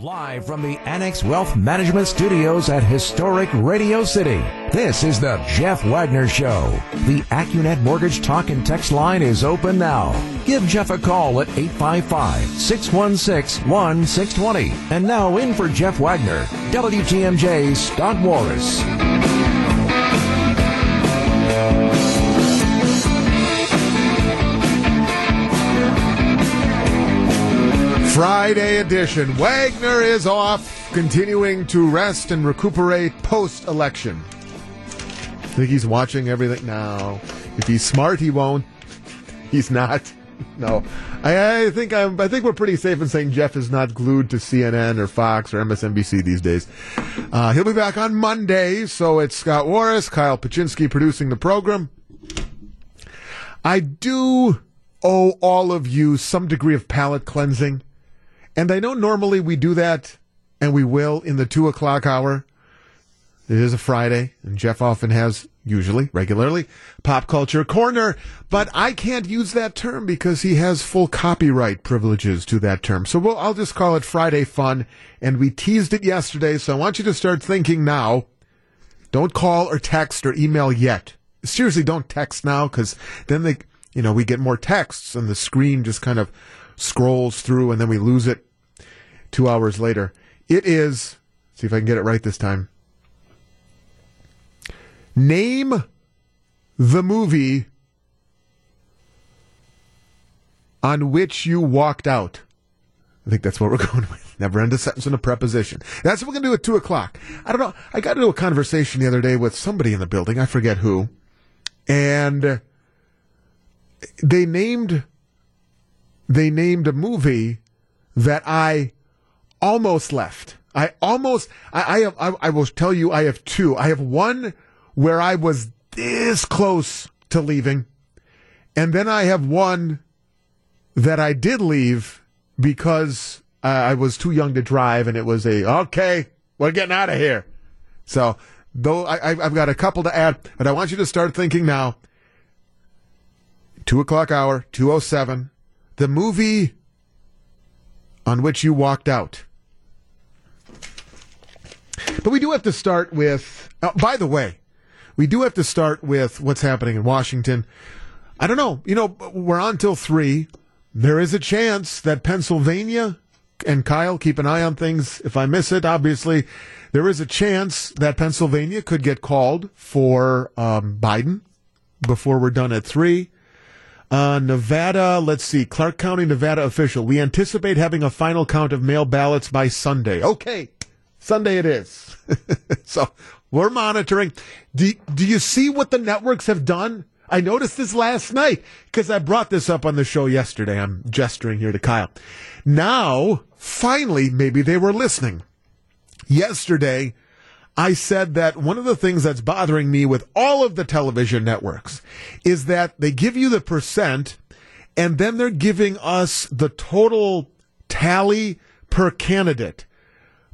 Live from the Annex Wealth Management Studios at historic Radio City, this is the Jeff Wagner Show. The Accunet Mortgage Talk and Text line is open now. Give Jeff a call at 855-616-1620. And now in for Jeff Wagner, WTMJ's Scott Warras. Friday edition. Wagner is off, continuing to rest and recuperate post election. I Think he's watching everything now. If he's smart, he won't. He's not. No, I, I think I'm. I think we're pretty safe in saying Jeff is not glued to CNN or Fox or MSNBC these days. Uh, he'll be back on Monday. So it's Scott Warras, Kyle Paczynski producing the program. I do owe all of you some degree of palate cleansing. And I know normally we do that, and we will in the two o'clock hour. It is a Friday, and Jeff often has, usually, regularly, pop culture corner, but I can't use that term because he has full copyright privileges to that term. So we'll, I'll just call it Friday fun, and we teased it yesterday, so I want you to start thinking now. Don't call or text or email yet. Seriously, don't text now, because then they, you know, we get more texts, and the screen just kind of scrolls through and then we lose it two hours later. It is, see if I can get it right this time. Name the movie on which you walked out. I think that's what we're going with. Never end a sentence in a preposition. That's what we're going to do at 2 o'clock. I don't know. I got into a conversation the other day with somebody in the building. I forget who. And they named they named a movie that I almost left. I almost, I, I have, I, I, will tell you, I have two. I have one where I was this close to leaving. And then I have one that I did leave because uh, I was too young to drive and it was a, okay, we're getting out of here. So, though I, I've got a couple to add, but I want you to start thinking now. Two o'clock hour, 207 the movie on which you walked out. But we do have to start with, oh, by the way, we do have to start with what's happening in Washington. I don't know. You know, we're on till three. There is a chance that Pennsylvania and Kyle keep an eye on things. If I miss it, obviously, there is a chance that Pennsylvania could get called for um, Biden before we're done at three. Uh, Nevada, let's see, Clark County, Nevada official. We anticipate having a final count of mail ballots by Sunday. Okay, Sunday it is. so we're monitoring. Do, do you see what the networks have done? I noticed this last night because I brought this up on the show yesterday. I'm gesturing here to Kyle. Now, finally, maybe they were listening. Yesterday, I said that one of the things that's bothering me with all of the television networks is that they give you the percent and then they're giving us the total tally per candidate.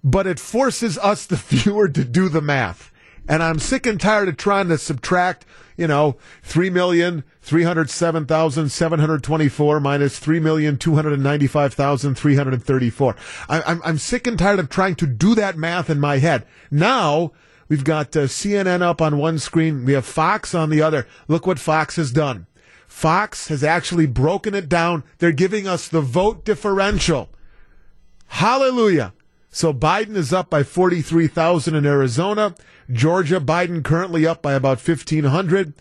But it forces us, the viewer, to do the math. And I'm sick and tired of trying to subtract, you know, 3,307,724 minus 3,295,334. I'm, I'm sick and tired of trying to do that math in my head. Now, we've got uh, CNN up on one screen. We have Fox on the other. Look what Fox has done. Fox has actually broken it down. They're giving us the vote differential. Hallelujah. So Biden is up by 43,000 in Arizona. Georgia, Biden currently up by about 1,500.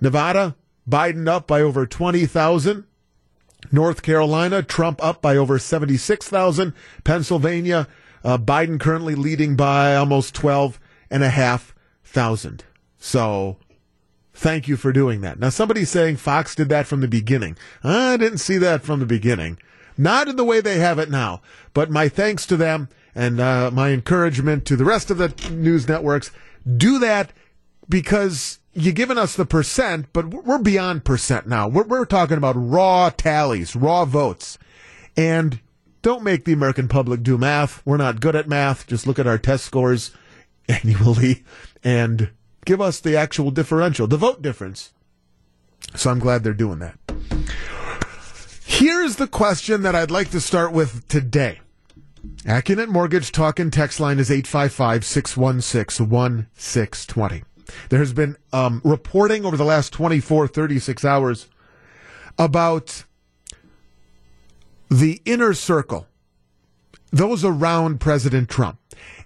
Nevada, Biden up by over 20,000. North Carolina, Trump up by over 76,000. Pennsylvania, uh, Biden currently leading by almost 12 and a half thousand. So thank you for doing that. Now somebody's saying Fox did that from the beginning. I didn't see that from the beginning. Not in the way they have it now, but my thanks to them and uh, my encouragement to the rest of the news networks do that because you've given us the percent, but we're beyond percent now. We're, we're talking about raw tallies, raw votes. And don't make the American public do math. We're not good at math. Just look at our test scores annually and give us the actual differential, the vote difference. So I'm glad they're doing that. Here's the question that I'd like to start with today. AccuNet Mortgage talk and text line is 855 616 1620. There has been um, reporting over the last 24, 36 hours about the inner circle, those around President Trump,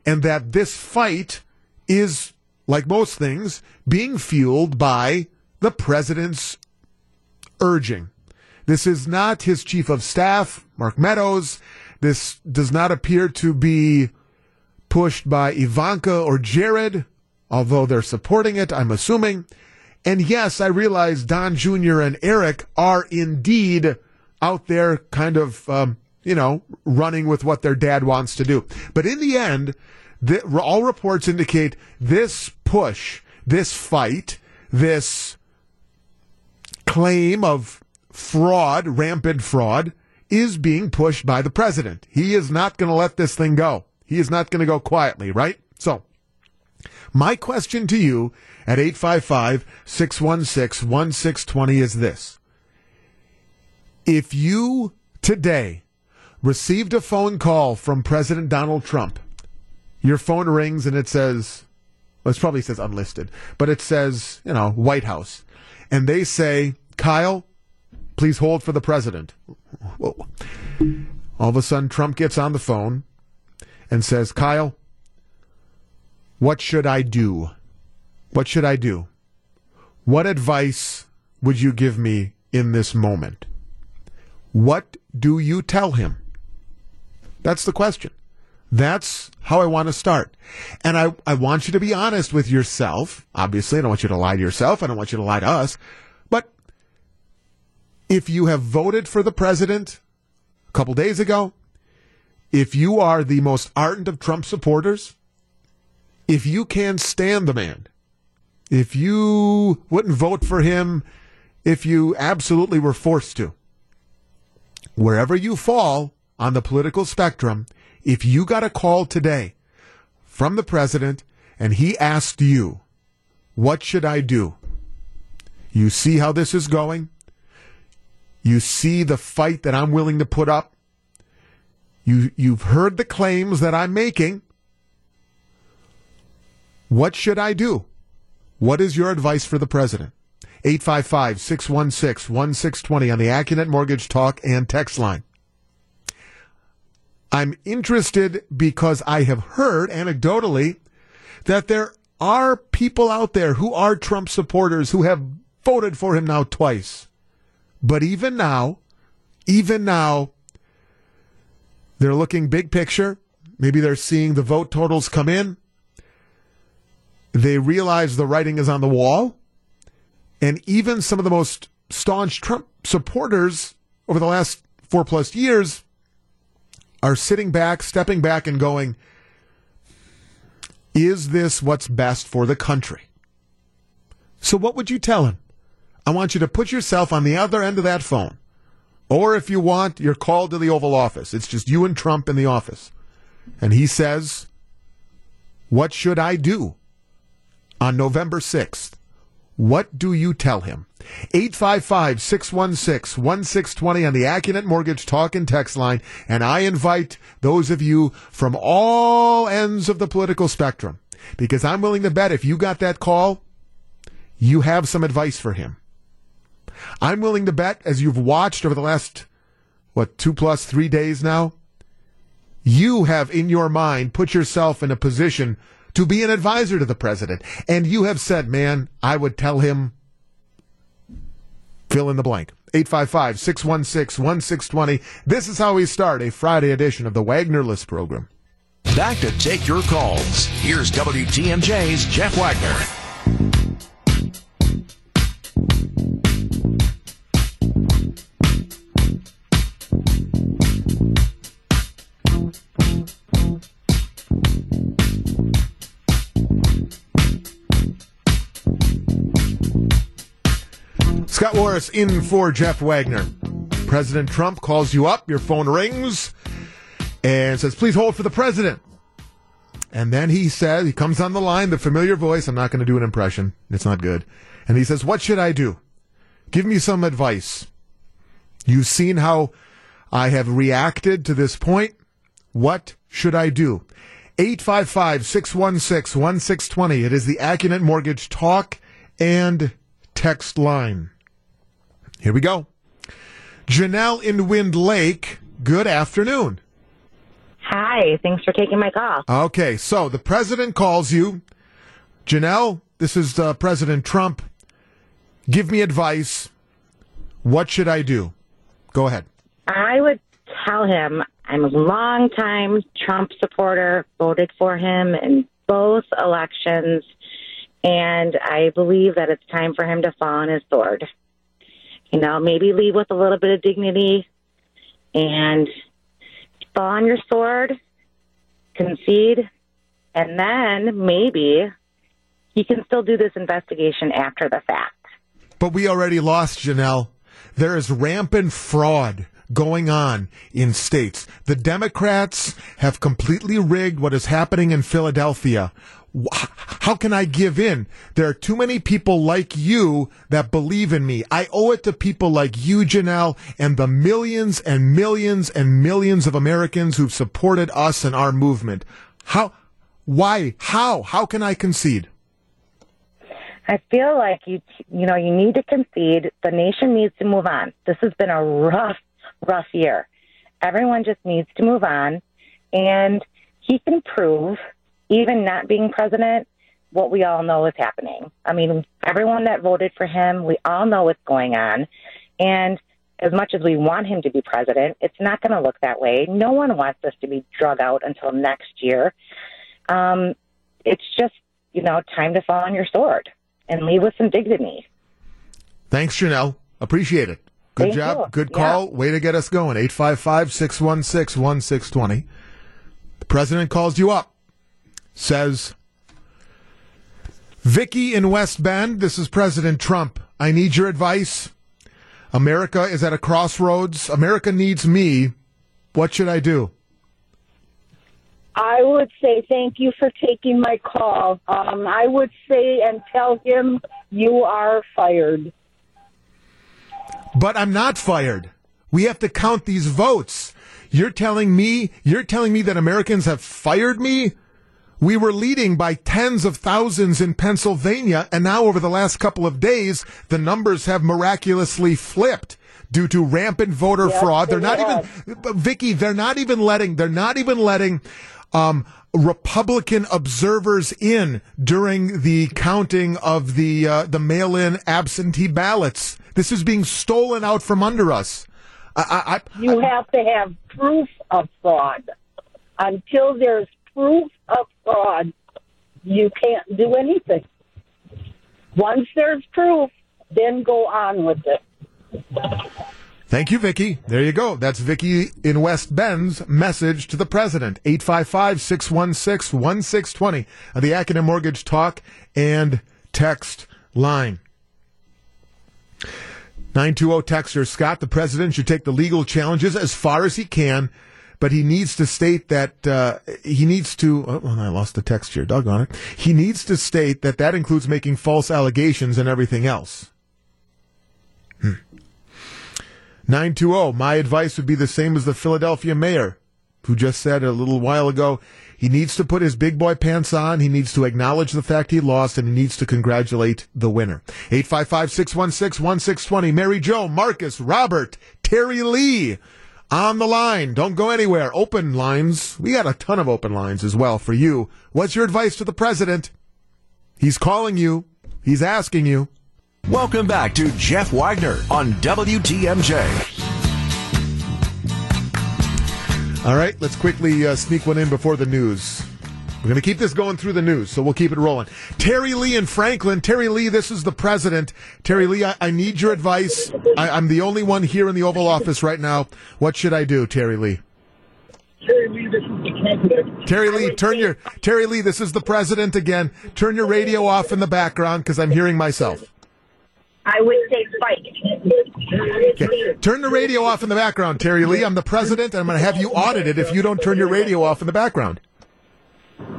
and that this fight is, like most things, being fueled by the president's urging. This is not his chief of staff, Mark Meadows. This does not appear to be pushed by Ivanka or Jared, although they're supporting it, I'm assuming. And yes, I realize Don Jr. and Eric are indeed out there kind of, um, you know, running with what their dad wants to do. But in the end, the, all reports indicate this push, this fight, this claim of fraud, rampant fraud, is being pushed by the president. He is not going to let this thing go. He is not going to go quietly, right? So, my question to you at 855 616 1620 is this. If you today received a phone call from President Donald Trump, your phone rings and it says, well, it probably says unlisted, but it says, you know, White House. And they say, Kyle, please hold for the president. All of a sudden, Trump gets on the phone and says, Kyle, what should I do? What should I do? What advice would you give me in this moment? What do you tell him? That's the question. That's how I want to start. And I, I want you to be honest with yourself. Obviously, I don't want you to lie to yourself. I don't want you to lie to us. But if you have voted for the president a couple days ago, if you are the most ardent of Trump supporters, if you can stand the man, if you wouldn't vote for him if you absolutely were forced to, wherever you fall on the political spectrum, if you got a call today from the president and he asked you, what should I do? You see how this is going? You see the fight that I'm willing to put up? You, you've heard the claims that I'm making. What should I do? What is your advice for the president? 855 616 1620 on the AccuNet Mortgage Talk and Text line. I'm interested because I have heard anecdotally that there are people out there who are Trump supporters who have voted for him now twice. But even now, even now, they're looking big picture. Maybe they're seeing the vote totals come in. They realize the writing is on the wall. And even some of the most staunch Trump supporters over the last four plus years are sitting back, stepping back, and going, Is this what's best for the country? So, what would you tell him? I want you to put yourself on the other end of that phone. Or if you want, you're called to the Oval Office. It's just you and Trump in the office. And he says, What should I do on November 6th? What do you tell him? 855 616 1620 on the AccuNet Mortgage Talk and Text line. And I invite those of you from all ends of the political spectrum because I'm willing to bet if you got that call, you have some advice for him. I'm willing to bet, as you've watched over the last, what, two plus three days now, you have in your mind put yourself in a position to be an advisor to the president. And you have said, man, I would tell him, fill in the blank. 855 616 1620. This is how we start a Friday edition of the Wagner List program. Back to take your calls. Here's WTMJ's Jeff Wagner. Warras in for Jeff Wagner. President Trump calls you up, your phone rings, and says, please hold for the president. And then he says, he comes on the line, the familiar voice. I'm not going to do an impression. It's not good. And he says, what should I do? Give me some advice. You've seen how I have reacted to this point What should I do? 855 616 1620. It is the Accunet Mortgage talk and text line. Here we go. Janelle in Wind Lake, good afternoon. Hi, thanks for taking my call. Okay, so the president calls you. Janelle, this is uh, President Trump. Give me advice. What should I do? Go ahead. I would tell him I'm a long-time Trump supporter, voted for him in both elections, and I believe that it's time for him to fall on his sword. You know, maybe leave with a little bit of dignity and fall on your sword, concede, and then maybe you can still do this investigation after the fact. But we already lost, Janelle. There is rampant fraud going on in states. The Democrats have completely rigged what is happening in Philadelphia. How can I give in? There are too many people like you that believe in me. I owe it to people like you, Janelle, and the millions and millions and millions of Americans who've supported us and our movement. How, why, how, how can I concede? I feel like you, you know, you need to concede. The nation needs to move on. This has been a rough, rough year. Everyone just needs to move on, and he can prove, even not being president, what we all know is happening. I mean, everyone that voted for him, we all know what's going on, and as much as we want him to be president, it's not going to look that way. No one wants us to be drug out until next year. Um, it's just, you know, time to fall on your sword and leave with some dignity. Thanks, Janelle. Appreciate it. Good Thank job. you. Good call. Yeah. Way to get us going. 855 616 1620. The president calls you up, says, Vicky in West Bend, this is President Trump. I need your advice. America is at a crossroads. America needs me. What should I do? I would say thank you for taking my call. Um, I would say and tell him you are fired. But I'm not fired. We have to count these votes. You're telling me, you're telling me that Americans have fired me? We were leading by tens of thousands in Pennsylvania, and now over the last couple of days, the numbers have miraculously flipped due to rampant voter Yes, fraud. They're not have. even, Vicky, they're not even letting, they're not even letting, um, Republican observers in during the counting of the uh, the mail-in absentee ballots. This is being stolen out from under us. I, I, I, You have to have proof of fraud. Until there's proof of fraud, you can't do anything. Once there's proof, then go on with it. Thank you, Vicky. There you go. That's Vicky in West Bend's message to the president. 855-616-1620 of the Accunet Mortgage Talk and Text line. 920 texter Scott, the president should take the legal challenges as far as he can, but he needs to state that uh, he needs to. Oh, I lost the text here. Doggone it. He needs to state that that includes making false allegations and everything else. 920, my advice would be the same as the Philadelphia mayor, who just said a little while ago he needs to put his big boy pants on, he needs to acknowledge the fact he lost, and he needs to congratulate the winner. 855 616 1620. Mary Jo, Marcus, Robert, Terry Lee on the line. Don't go anywhere. Open lines. We got a ton of open lines as well for you. What's your advice to the president? He's calling you, he's asking you. Welcome back to Jeff Wagner on WTMJ. All right, let's quickly uh, sneak one in before the news. We're going to keep this going through the news, so we'll keep it rolling. Terry Lee in Franklin. Terry Lee, this is the president. Terry Lee, I, I need your advice. I, I'm the only one here in the Oval Office right now. What should I do, Terry Lee? Terry Lee, this is the president. Terry Lee, turn your Terry Lee. This is the president again. Turn your radio off in the background because I'm hearing myself. I would say fight. Okay. Turn the radio off in the background, Terry Lee. I'm the president, and I'm going to have you audited if you don't turn your radio off in the background.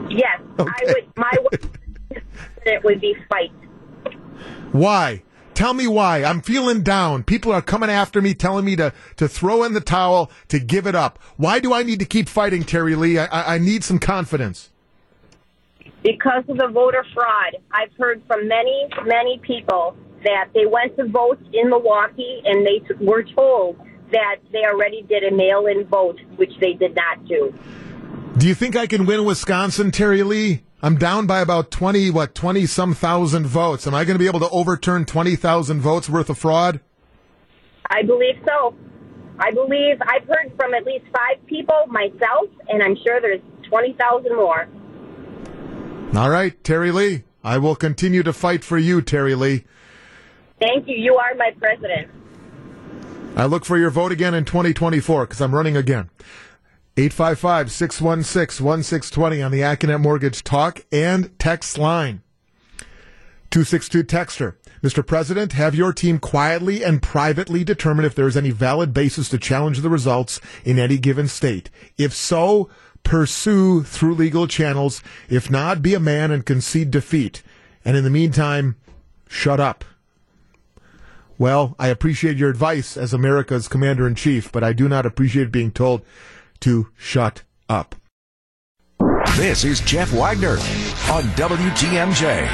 Yes, Okay. I would. My it would be fight. Why? Tell me why. I'm feeling down. People are coming after me, telling me to, to throw in the towel, to give it up. Why do I need to keep fighting, Terry Lee? I, I- I need some confidence. Because of the voter fraud, I've heard from many, many people that they went to vote in Milwaukee and they t- were told that they already did a mail-in vote, which they did not do. Do you think I can win Wisconsin, Terry Lee? I'm down by about 20, what, 20 some thousand votes. Am I going to be able to overturn 20,000 votes worth of fraud? I believe so. I believe I've heard from at least five people myself, and I'm sure there's 20,000 more. All right, Terry Lee. I will continue to fight for you, Terry Lee. Thank you. You are my president. I look for your vote again in 2024 because I'm running again. 855 616 1620 on the Accunet Mortgage Talk and Text line. 262 Texter. Mr. President, have your team quietly and privately determine if there is any valid basis to challenge the results in any given state. If so, pursue through legal channels. If not, be a man and concede defeat. And in the meantime, shut up. Well, I appreciate your advice as America's commander in chief, but I do not appreciate being told to shut up. This is Jeff Wagner on WTMJ.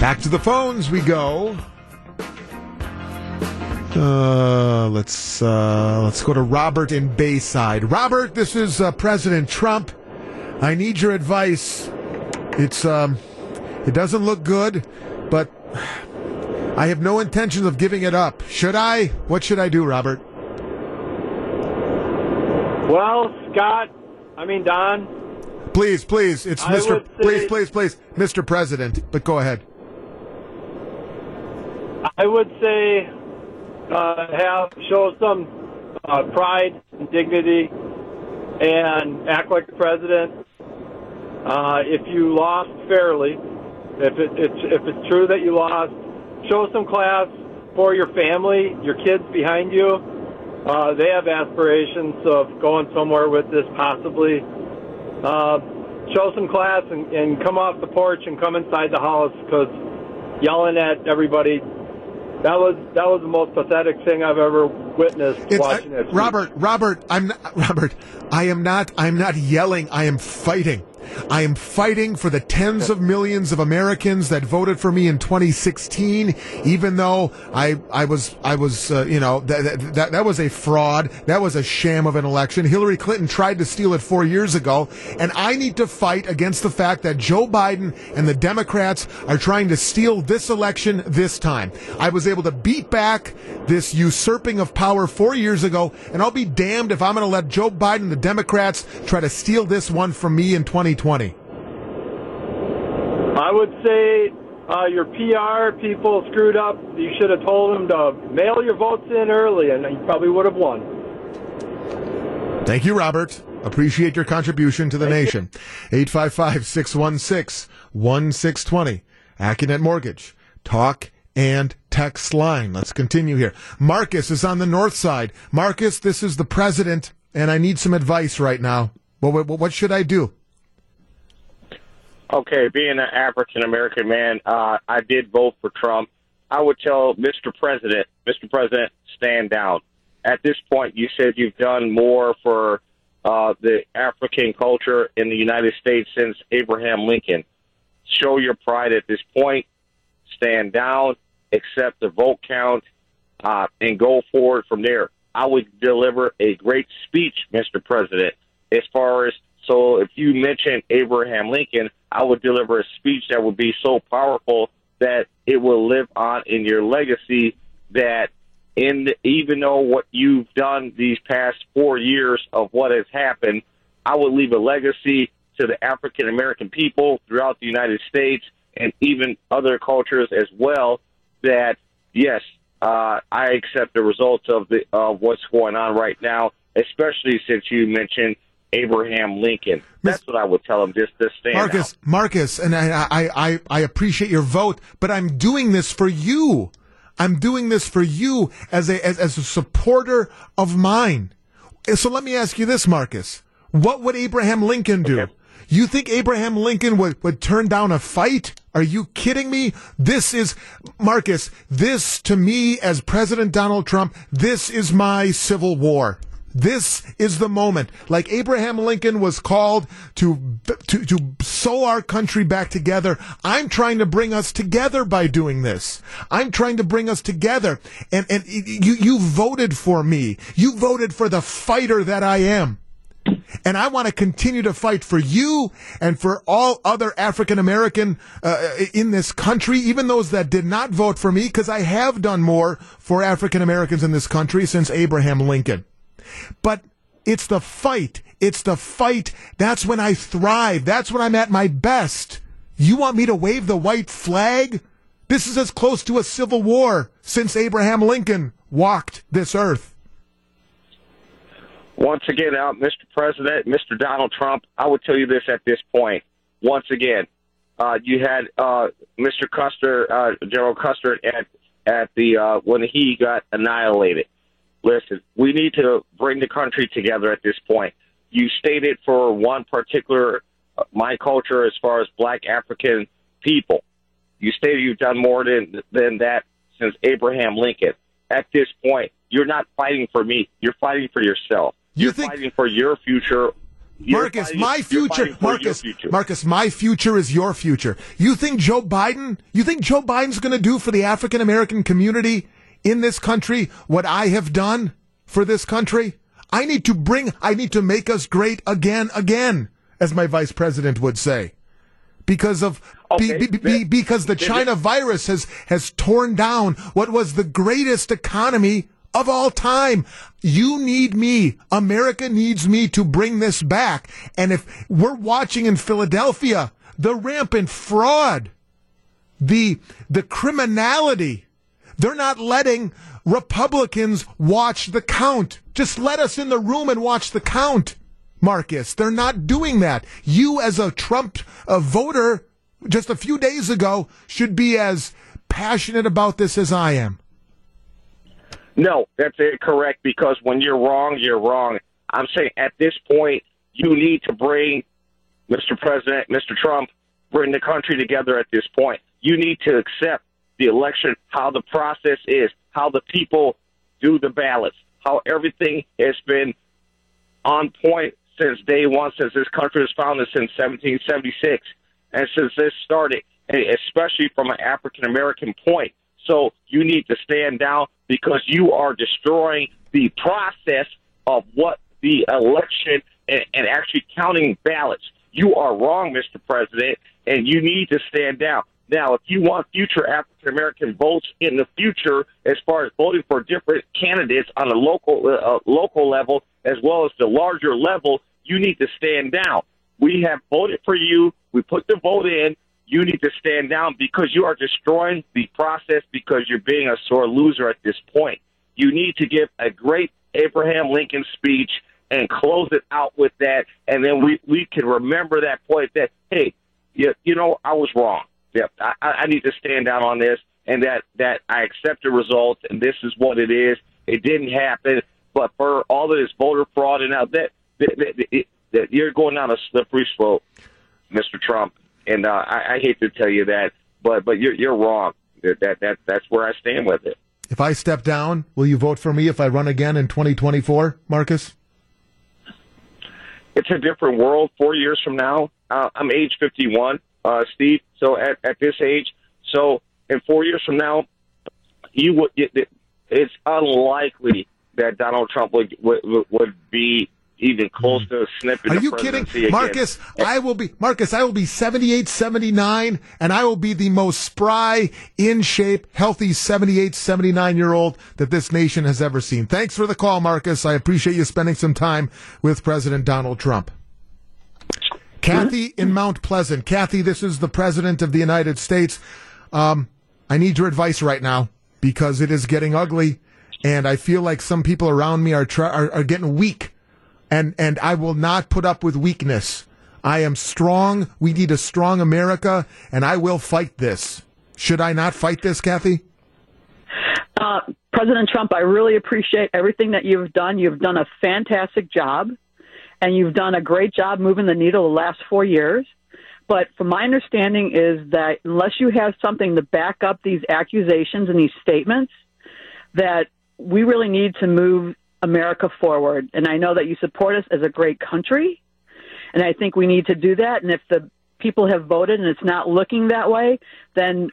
Back to the phones we go. Uh, let's uh, let's go to Robert in Bayside. Robert, this is uh, President Trump. I need your advice. It's um, it doesn't look good, but I have no intention of giving it up. Should I? What should I do, Robert? Well, Scott, I mean Don, Please, please, it's I Mr. Please, please, please, Mr. President. But go ahead. I would say uh, have show some uh, pride and dignity and act like a president. Uh, if you lost fairly, if it, it's if it's true that you lost, show some class for your family, your kids behind you. Uh, they have aspirations of going somewhere with this, possibly. Uh, show some class and, and come off the porch and come inside the house because yelling at everybody that was that was the most pathetic thing I've ever witnessed It's- watching I- that. Robert, Robert, I'm not, Robert. I am not. I'm not yelling. I am fighting. I am fighting for the tens of millions of Americans that voted for me in 2016. Even though I, I was, I was, uh, you know, that, that that was a fraud. That was a sham of an election. Hillary Clinton tried to steal it four years ago, and I need to fight against the fact that Joe Biden and the Democrats are trying to steal this election this time. I was able to beat back this usurping of power four years ago, and I'll be damned if I'm going to let Joe Biden and the Democrats try to steal this one from me in 2020. I would say uh, your PR people screwed up. You should have told them to mail your votes in early, and you probably would have won. Thank you, Robert. Appreciate your contribution to the nation. 855 616 1620. Accunet Mortgage. Talk and text line. Let's continue here. Marcus is on the north side. Marcus, this is the president, and I need some advice right now. What, what, what should I do? Okay, being an African American man, uh, I did vote for Trump. I would tell Mr. President, Mr. President, stand down. At this point, you said you've done more for uh, the African culture in the United States since Abraham Lincoln. Show your pride at this point. Stand down, accept the vote count, uh, and go forward from there. I would deliver a great speech, Mr. President, as far as so if you mention Abraham Lincoln, I would deliver a speech that would be so powerful that it will live on in your legacy that in the, even though what you've done these past four years of what has happened, I would leave a legacy to the African American people throughout the United States and even other cultures as well that yes, uh, I accept the results of the of what's going on right now, especially since you mentioned Abraham Lincoln. That's what I would tell him. Just to stand Marcus, out. Marcus, and I, I, I, I appreciate your vote, but I'm doing this for you. I'm doing this for you as a as, as a supporter of mine. Eh, so let me ask you this, Marcus: What would Abraham Lincoln do? You think Abraham Lincoln would, would turn down a fight? Are you kidding me? This is, Marcus, this to me as President Donald Trump, this is my civil war. This is the moment. Like Abraham Lincoln was called to, to, to sew our country back together. I'm trying to bring us together by doing this. I'm trying to bring us together. And, and you, you voted for me. You voted for the fighter that I am. And I want to continue to fight for you and for all other African American uh, in this country, even those that did not vote for me, because I have done more for African Americans in this country since Abraham Lincoln. But it's the fight. It's the fight. That's when I thrive. That's when I'm at my best. You want me to wave the white flag? This is as close to a civil war since Abraham Lincoln walked this earth. Once again, uh, Mr. President, Mr. Donald Trump, I would tell you this at this point. Once again, uh, you had uh, Mr. Custer, uh, General Custer, at at the uh, when he got annihilated listen, we need to bring the country together at this point. You stated for one particular, uh, my culture as far as black African people. You stated you've done more than, than that since Abraham Lincoln. At this point, you're not fighting for me. You're fighting for yourself. You you're think- fighting for your future. Marcus, fighting- my future, fighting for your Marcus, future. Marcus, my future is your future. You think Joe Biden, you think Joe Biden's going to do for the African American community in this country what I have done for this country? I need to bring, I need to make us great again, again, as my vice president would say. Because of, Okay, be- be- then- because the China virus has, has torn down what was the greatest economy of all time. You need me. America needs me to bring this back. And if we're watching in Philadelphia, the rampant fraud, the, the criminality, they're not letting Republicans watch the count. Just let us in the room and watch the count, Marcus. They're not doing that. You, as a Trump uh, voter, just a few days ago, should be as passionate about this as I am. No, that's incorrect because when you're wrong, you're wrong. I'm saying at this point, you need to bring Mr. President, Mr. Trump, bring the country together at this point. You need to accept the election, how the process is, how the people do the ballots, how everything has been on point since day one, since this country was founded since 1776, and since this started, especially from an African American point. So you need to stand down because you are destroying the process of what the election and, and actually counting ballots. You are wrong, Mr. President, and you need to stand down. Now, if you want future African American votes in the future, as far as voting for different candidates on a local uh, local level as well as the larger level, you need to stand down. We have voted for you. We put the vote in. You need to stand down because you are destroying the process because you're being a sore loser at this point. You need to give a great Abraham Lincoln speech and close it out with that, and then we we can remember that point that hey, you, you know I was wrong. Yep, I, I need to stand out on this, and that that I accept the result and this is what it is. It didn't happen, but for all of this voter fraud and now that, that, that, that you're going down a slippery slope, Mr. Trump, and uh, I, I hate to tell you that, but but you're you're wrong. That that, that that's where I stand with it. If I step down, will you vote for me if I run again in 2024, Marcus? It's a different world. Four years from now, uh, I'm age 51, uh, Steve. So at, at this age, so in four years from now, you would. It, it's unlikely that Donald Trump would would, would be even close to snipping. Are you kidding? again. Marcus, I will be, Marcus, I will be 78, 79, and I will be the most spry, in shape, healthy 78, 79 year old that this nation has ever seen. Thanks for the call, Marcus. I appreciate you spending some time with President Donald Trump. Kathy in Mount Pleasant. Kathy, this is the President of the United States. Um, I need your advice right now because it is getting ugly, and I feel like some people around me are, try- are, are getting weak and and I will not put up with weakness. I am strong. We need a strong America, and I will fight this. Should I not fight this, Kathy? Uh, President Trump, I really appreciate everything that you've done. You've done a fantastic job. And you've done a great job moving the needle the last four years. But from my understanding is that unless you have something to back up these accusations and these statements, that we really need to move America forward. And I know that you support us as a great country, and I think we need to do that. And if the people have voted and it's not looking that way, then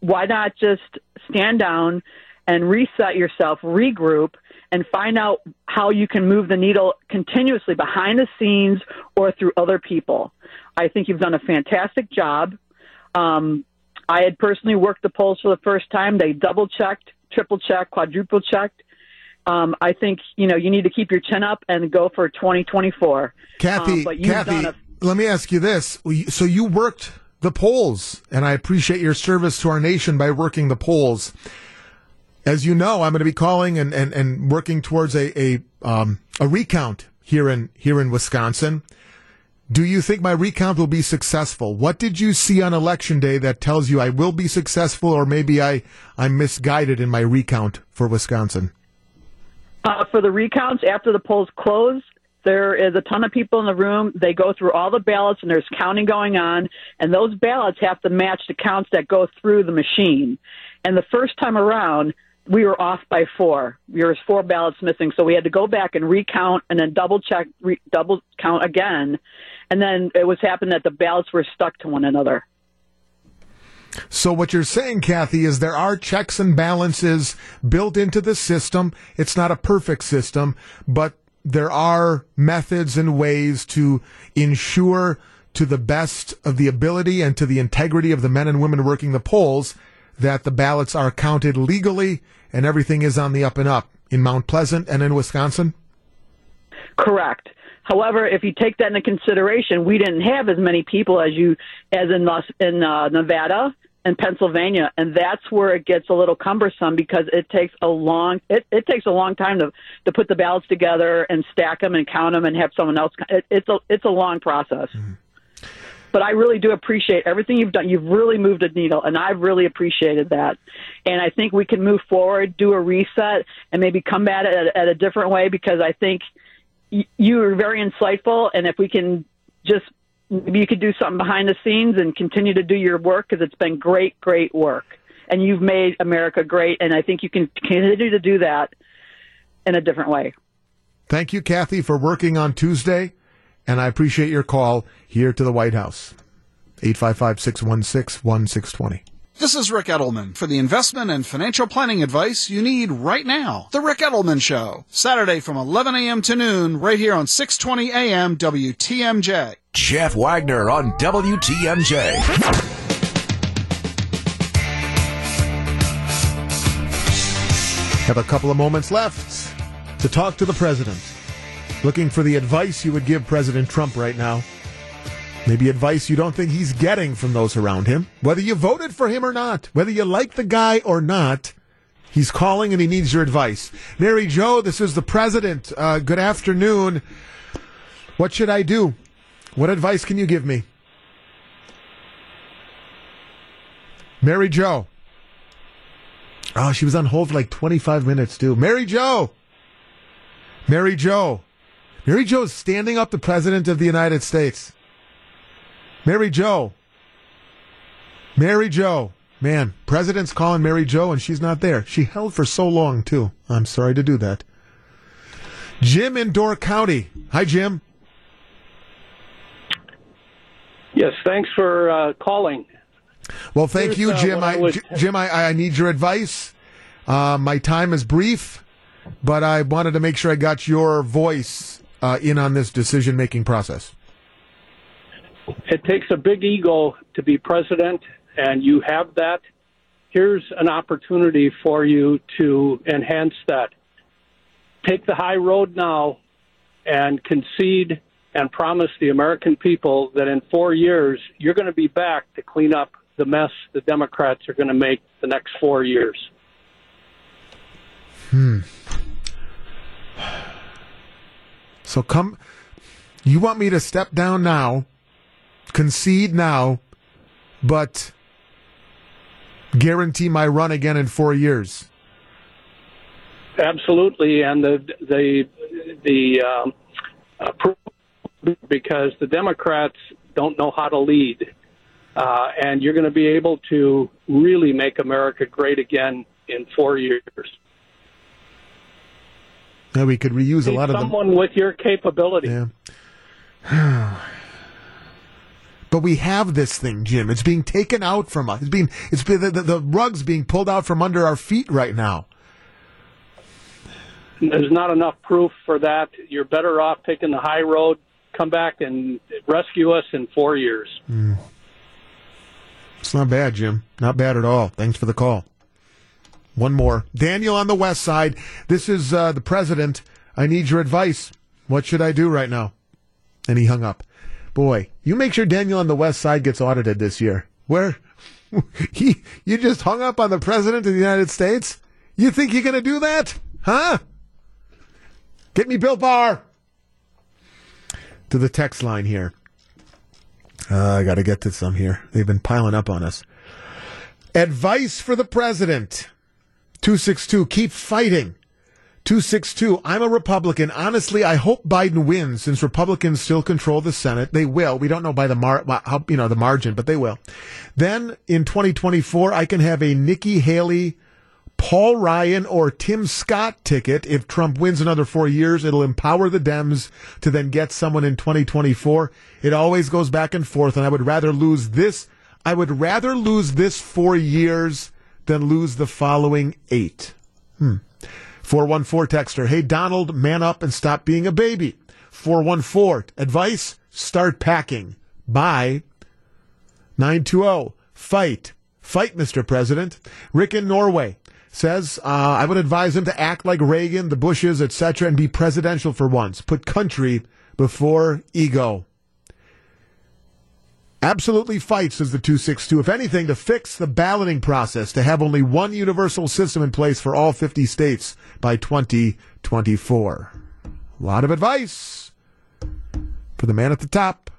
why not just stand down and reset yourself, regroup, and find out how you can move the needle continuously behind the scenes or through other people. I think you've done a fantastic job. Um, I had personally worked the polls for the first time. They double checked, triple checked, quadruple checked. Um, I think you know you need to keep your chin up and go for 2024. Kathy, Um, Kathy, a let me ask you this: so you worked the polls, and I appreciate your service to our nation by working the polls. As you know, I'm going to be calling and, and, and working towards a a, um, a recount here in here in Wisconsin. Do you think my recount will be successful? What did you see on election day that tells you I will be successful, or maybe I I'm misguided in my recount for Wisconsin? Uh, for the recounts, after the polls close, there is a ton of people in the room. They go through all the ballots, and there's counting going on. And those ballots have to match the counts that go through the machine. And the first time around, we were off by four. There was four ballots missing, so we had to go back and recount, and then double check, re- double count again. And then it was happened that the ballots were stuck to one another. So what you're saying, Kathy, is there are checks and balances built into the system. It's not a perfect system, but there are methods and ways to ensure to the best of the ability and to the integrity of the men and women working the polls that the ballots are counted legally and everything is on the up and up in Mount Pleasant and in Wisconsin? Correct. However, if you take that into consideration, we didn't have as many people as you as in Las, in uh, Nevada and Pennsylvania, and that's where it gets a little cumbersome because it takes a long it, it takes a long time to to put the ballots together and stack them and count them and have someone else. It, it's a it's a long process. But I really do appreciate everything you've done. You've really moved a needle, and I've really appreciated that. And I think we can move forward, do a reset, and maybe come at it at, at a different way because I think y- you are very insightful. And if we can just maybe you could do something behind the scenes and continue to do your work because it's been great, great work. And you've made America great, and I think you can continue to do that in a different way. Thank you, Kathy, for working on Tuesday, and I appreciate your call here to the White House. 855 616 1620. This is Ric Edelman for the investment and financial planning advice you need right now. The Ric Edelman Show, Saturday from 11 a.m. to noon, right here on 620 a.m. WTMJ. Jeff Wagner on WTMJ. Have a couple of moments left to talk to the president. Looking for the advice you would give President Trump right now. Maybe advice you don't think he's getting from those around him. Whether you voted for him or not, whether you like the guy or not, he's calling and he needs your advice. Mary Jo, this is the president. Uh, good afternoon. What should I do? What advice can you give me? Mary Jo. Oh, she was on hold for like 25 minutes, too. Mary Jo! Mary Jo. Mary Jo is standing up the President of the United States. Mary Jo. Mary Jo. Man, President's calling Mary Jo and she's not there. She held for so long, too. I'm sorry to do that. Jim in Door County. Hi, Jim. Yes, thanks for uh, calling. Well, thank Here's, you, uh, Jim. what I I, would- Jim, I, I need your advice. Uh, my time is brief, but I wanted to make sure I got your voice uh, in on this decision making process. It takes a big ego to be president, and you have that. Here's an opportunity for you to enhance that. Take the high road now and concede and promise the American people that in four years you're going to be back to clean up the mess the Democrats are going to make the next four years. Hmm. So come, you want me to step down now, concede now, but guarantee my run again in four years. Absolutely, and the the the um, because the Democrats don't know how to lead. Uh, and you're going to be able to really make America great again in four years. Yeah, we could reuse a lot of them. someone with your capability. Yeah. but we have this thing, Jim. It's being taken out from us. It's being it's been the, the, the rug's being pulled out from under our feet right now. There's not enough proof for that. You're better off taking the high road. Come back and rescue us in four years. Hmm. It's not bad, Jim. Not bad at all. Thanks for the call. One more. Daniel on the west side. This is uh, the president. I need your advice. What should I do right now? And he hung up. Boy, you make sure Daniel on the west side gets audited this year. Where? he, you just hung up on the president of the United States? You think you're going to do that? Huh? Get me Bill Barr. To the text line here. Uh, I got to get to some here. They've been piling up on us. Advice for the president 262, keep fighting. 262, I'm a Republican. Honestly, I hope Biden wins since Republicans still control the Senate. They will. We don't know by the mar, how, you know, the margin, but they will. Then in 2024, I can have a Nikki Haley, Paul Ryan, or Tim Scott ticket. If Trump wins another four years, it'll empower the Dems to then get someone in 2024. It always goes back and forth, and I would rather lose this. I would rather lose this four years than lose the following eight. Hmm. 414 texter, hey Donald, man up and stop being a baby. 414, advice, start packing. Bye. 920, fight. Fight, Mr. President. Rick in Norway says, uh, I would advise him to act like Reagan, the Bushes, etc., and be presidential for once. Put country before ego. Absolutely fight, says the 262. If anything, to fix the balloting process, to have only one universal system in place for all 50 states by 2024. A lot of advice for the man at the top.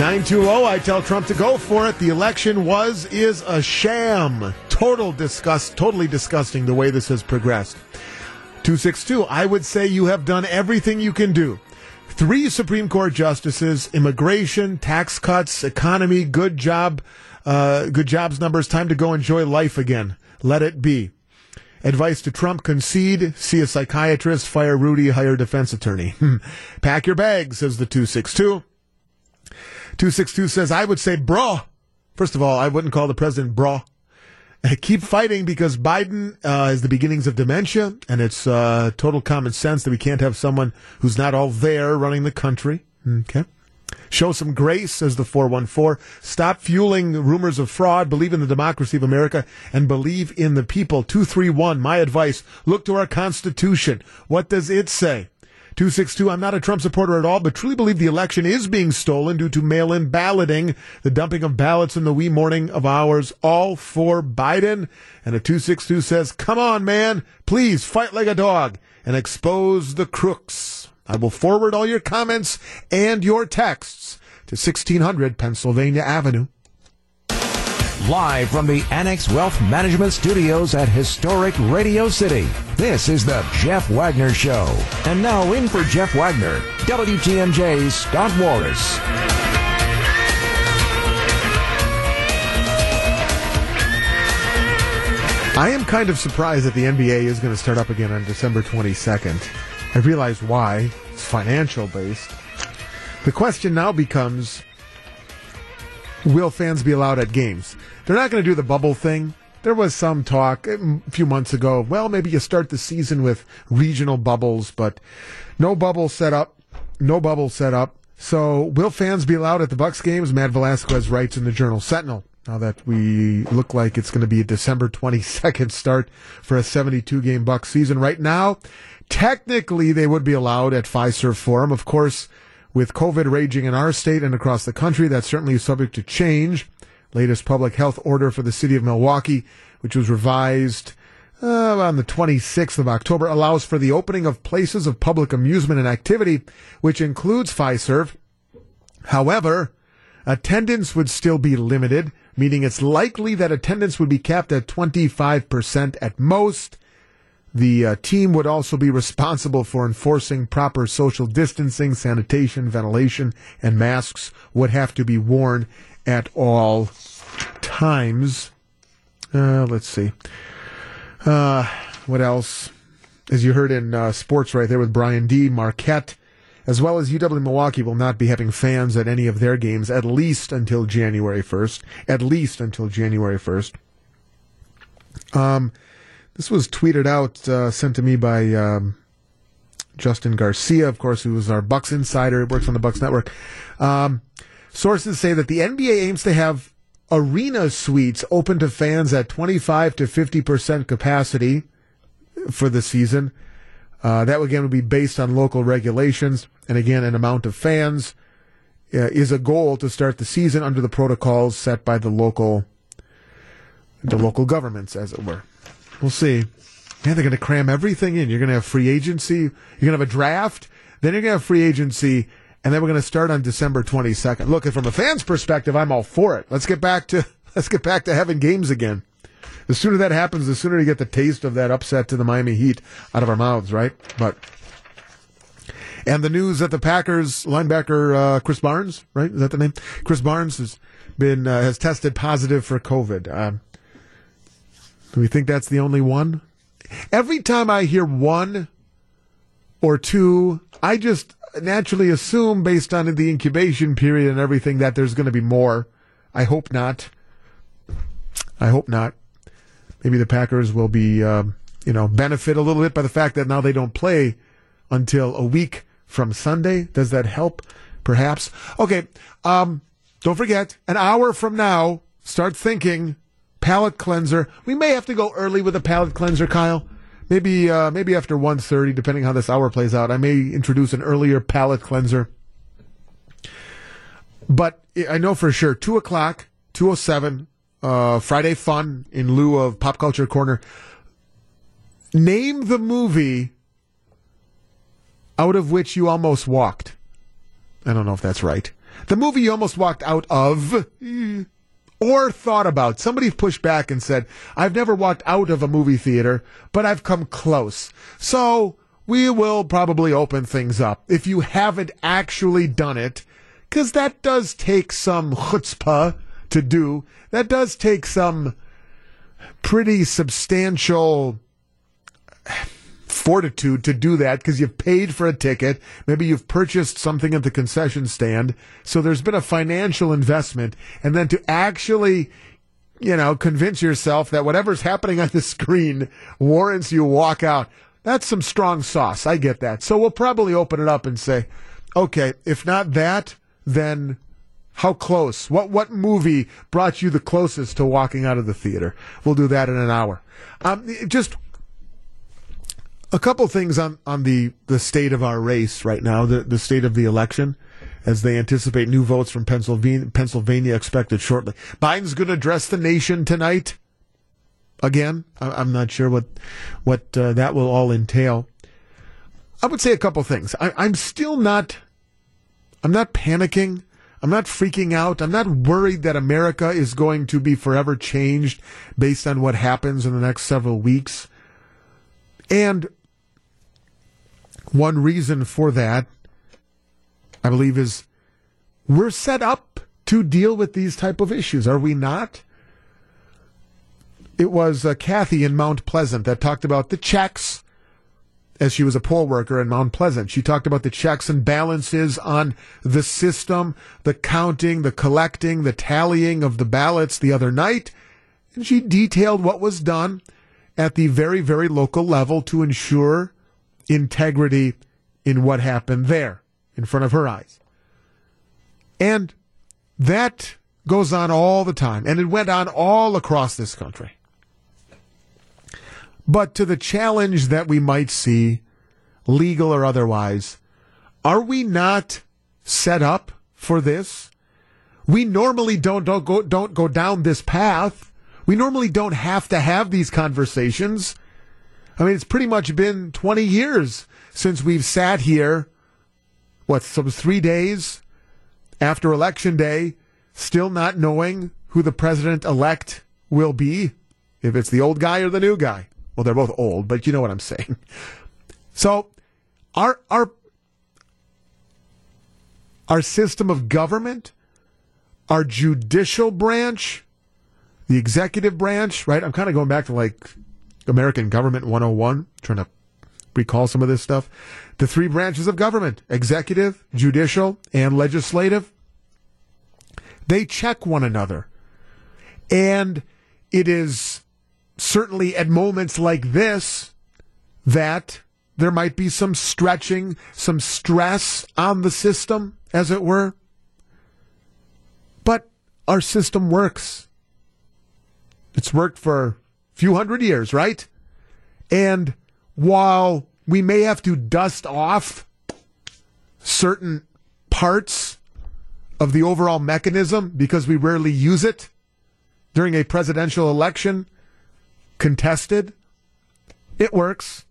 Nine two zero. I tell Trump to go for it. The election was is a sham. Total disgust. Totally disgusting the way this has progressed. 262. I would say you have done everything you can do. Three Supreme Court justices, immigration, tax cuts, economy, good job, uh, good jobs numbers. Time to go enjoy life again. Let it be. Advice to Trump concede, see a psychiatrist, fire Rudy, hire defense attorney. Pack your bags, says the 262. 262 says, I would say, bro. First of all, I wouldn't call the president bro. Keep fighting because Biden uh, is the beginnings of dementia, and it's uh, total common sense that we can't have someone who's not all there running the country. Okay. Show some grace, says the 414. Stop fueling rumors of fraud. Believe in the democracy of America and believe in the people. 231. My advice look to our Constitution. What does it say? 262, I'm not a Trump supporter at all, but truly believe the election is being stolen due to mail in balloting, the dumping of ballots in the wee morning of hours, all for Biden. And a 262 says, come on, man, please fight like a dog and expose the crooks. I will forward all your comments and your texts to 1600 Pennsylvania Avenue. Live from the Annex Wealth Management Studios at historic Radio City, this is the Jeff Wagner Show. And now in for Jeff Wagner, WTMJ's Scott Warras. I am kind of surprised that the NBA is going to start up again on December 22nd. I realize why. It's financial based. The question now becomes will fans be allowed at games? They're not going to do the bubble thing. There was some talk eh, a few months ago. Well, maybe you start the season with regional bubbles, but no bubble set up. No bubble set up. So, will fans be allowed at the Bucks games? Matt Velazquez writes in the Journal Sentinel. Now that we look like it's going to be a December 22nd start for a 72 game Bucks season. Right now, technically they would be allowed at Fiserv Forum. Of course, with COVID raging in our state and across the country, that's certainly subject to change. Latest public health order for the city of Milwaukee, which was revised uh, on the 26th of October, allows for the opening of places of public amusement and activity, which includes Fiserv. However, attendance would still be limited, meaning it's likely that attendance would be capped at 25% at most. The uh, team would also be responsible for enforcing proper social distancing, sanitation, ventilation, and masks would have to be worn at all times. Uh, let's see. Uh, what else? As you heard in uh, sports right there with Brian D. Marquette, as well as UW Milwaukee will not be having fans at any of their games at least until January 1st. At least until January 1st. Um, this was tweeted out, uh, sent to me by um, Justin Garcia, of course, who is our Bucks insider, He works on the Bucks network. Um, sources say that the NBA aims to have arena suites open to fans at 25 to 50 percent capacity for the season. Uh, that again would be based on local regulations, and again, an amount of fans uh, is a goal to start the season under the protocols set by the local, the local governments, as it were. We'll see. Yeah, they're going to cram everything in. You're going to have free agency. You're going to have a draft. Then you're going to have free agency. And then we're going to start on December 22nd. Look, from a fan's perspective, I'm all for it. Let's get back to, let's get back to having games again. The sooner that happens, the sooner we get the taste of that upset to the Miami Heat out of our mouths, right? But, and the news that the Packers linebacker, uh, Krys Barnes, right? Is that the name? Krys Barnes has been, uh, has tested positive for COVID. Um, do we think that's the only one? Every time I hear one or two, I just naturally assume, based on the incubation period and everything, that there's going to be more. I hope not. I hope not. Maybe the Packers will be, uh, you know, benefit a little bit by the fact that now they don't play until a week from Sunday. Does that help? Perhaps. Okay. Um, don't forget, an hour from now, start thinking palate cleanser. We may have to go early with a palate cleanser, Kyle. Maybe uh, maybe after 1.30, depending how this hour plays out. I may introduce an earlier palate cleanser. But I know for sure, 2 o'clock, 207, uh, Friday Fun in lieu of Pop Culture Corner. Name the movie out of which you almost walked. I don't know if that's right. The movie you almost walked out of or thought about. Somebody pushed back and said, I've never walked out of a movie theater, but I've come close. So we will probably open things up if you haven't actually done it, because that does take some chutzpah to do. That does take some pretty substantial fortitude to do that because you've paid for a ticket. Maybe you've purchased something at the concession stand. So there's been a financial investment. And then to actually, you know, convince yourself that whatever's happening on the screen warrants you walk out. That's some strong sauce. I get that. So we'll probably open it up and say, okay, if not that, then how close? What what movie brought you the closest to walking out of the theater? We'll do that in an hour. Um, just a couple things on, on the, the state of our race right now, the, the state of the election, as they anticipate new votes from Pennsylvania, Pennsylvania expected shortly. Biden's going to address the nation tonight. Again, I'm not sure what what uh, that will all entail. I would say a couple things. I, I'm still not. I'm not panicking. I'm not freaking out. I'm not worried that America is going to be forever changed based on what happens in the next several weeks. And one reason for that, I believe, is we're set up to deal with these type of issues, are we not? It was uh, Kathy in Mount Pleasant that talked about the checks as she was a poll worker in Mount Pleasant. She talked about the checks and balances on the system, the counting, the collecting, the tallying of the ballots the other night. And she detailed what was done at the very, very local level to ensure integrity in what happened there in front of her eyes. And that goes on all the time, and it went on all across this country. But to the challenge that we might see, legal or otherwise, are we not set up for this? We normally don't, don't go don't go down this path. We normally don't have to have these conversations. I mean, it's pretty much been 20 years since we've sat here, what, some three days after Election Day, still not knowing who the president elect will be, if it's the old guy or the new guy. Well, they're both old, but you know what I'm saying. So, our our our system of government, our judicial branch, the executive branch, right? I'm kind of going back to like American Government 101, trying to recall some of this stuff. The three branches of government executive, judicial, and legislative they check one another. And it is certainly at moments like this that there might be some stretching, some stress on the system, as it were. But our system works. It's worked for few hundred years, right? And while we may have to dust off certain parts of the overall mechanism because we rarely use it during a presidential election contested, it works.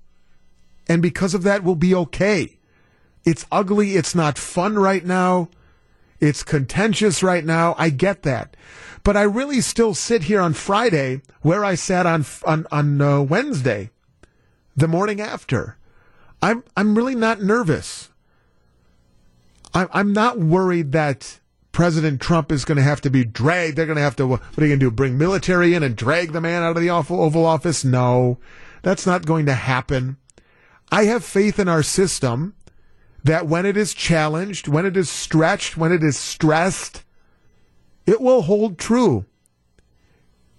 And because of that, we'll be okay. It's ugly. It's not fun right now. It's contentious right now. I get that. But I really still sit here on Friday where I sat on, on, on uh, Wednesday, the morning after. I'm, I'm really not nervous. I'm, I'm not worried that President Trump is going to have to be dragged. They're going to have to, what are you going to do? Bring military in and drag the man out of the Oval Office? No, that's not going to happen. I have faith in our system that when it is challenged, when it is stretched, when it is stressed, it will hold true.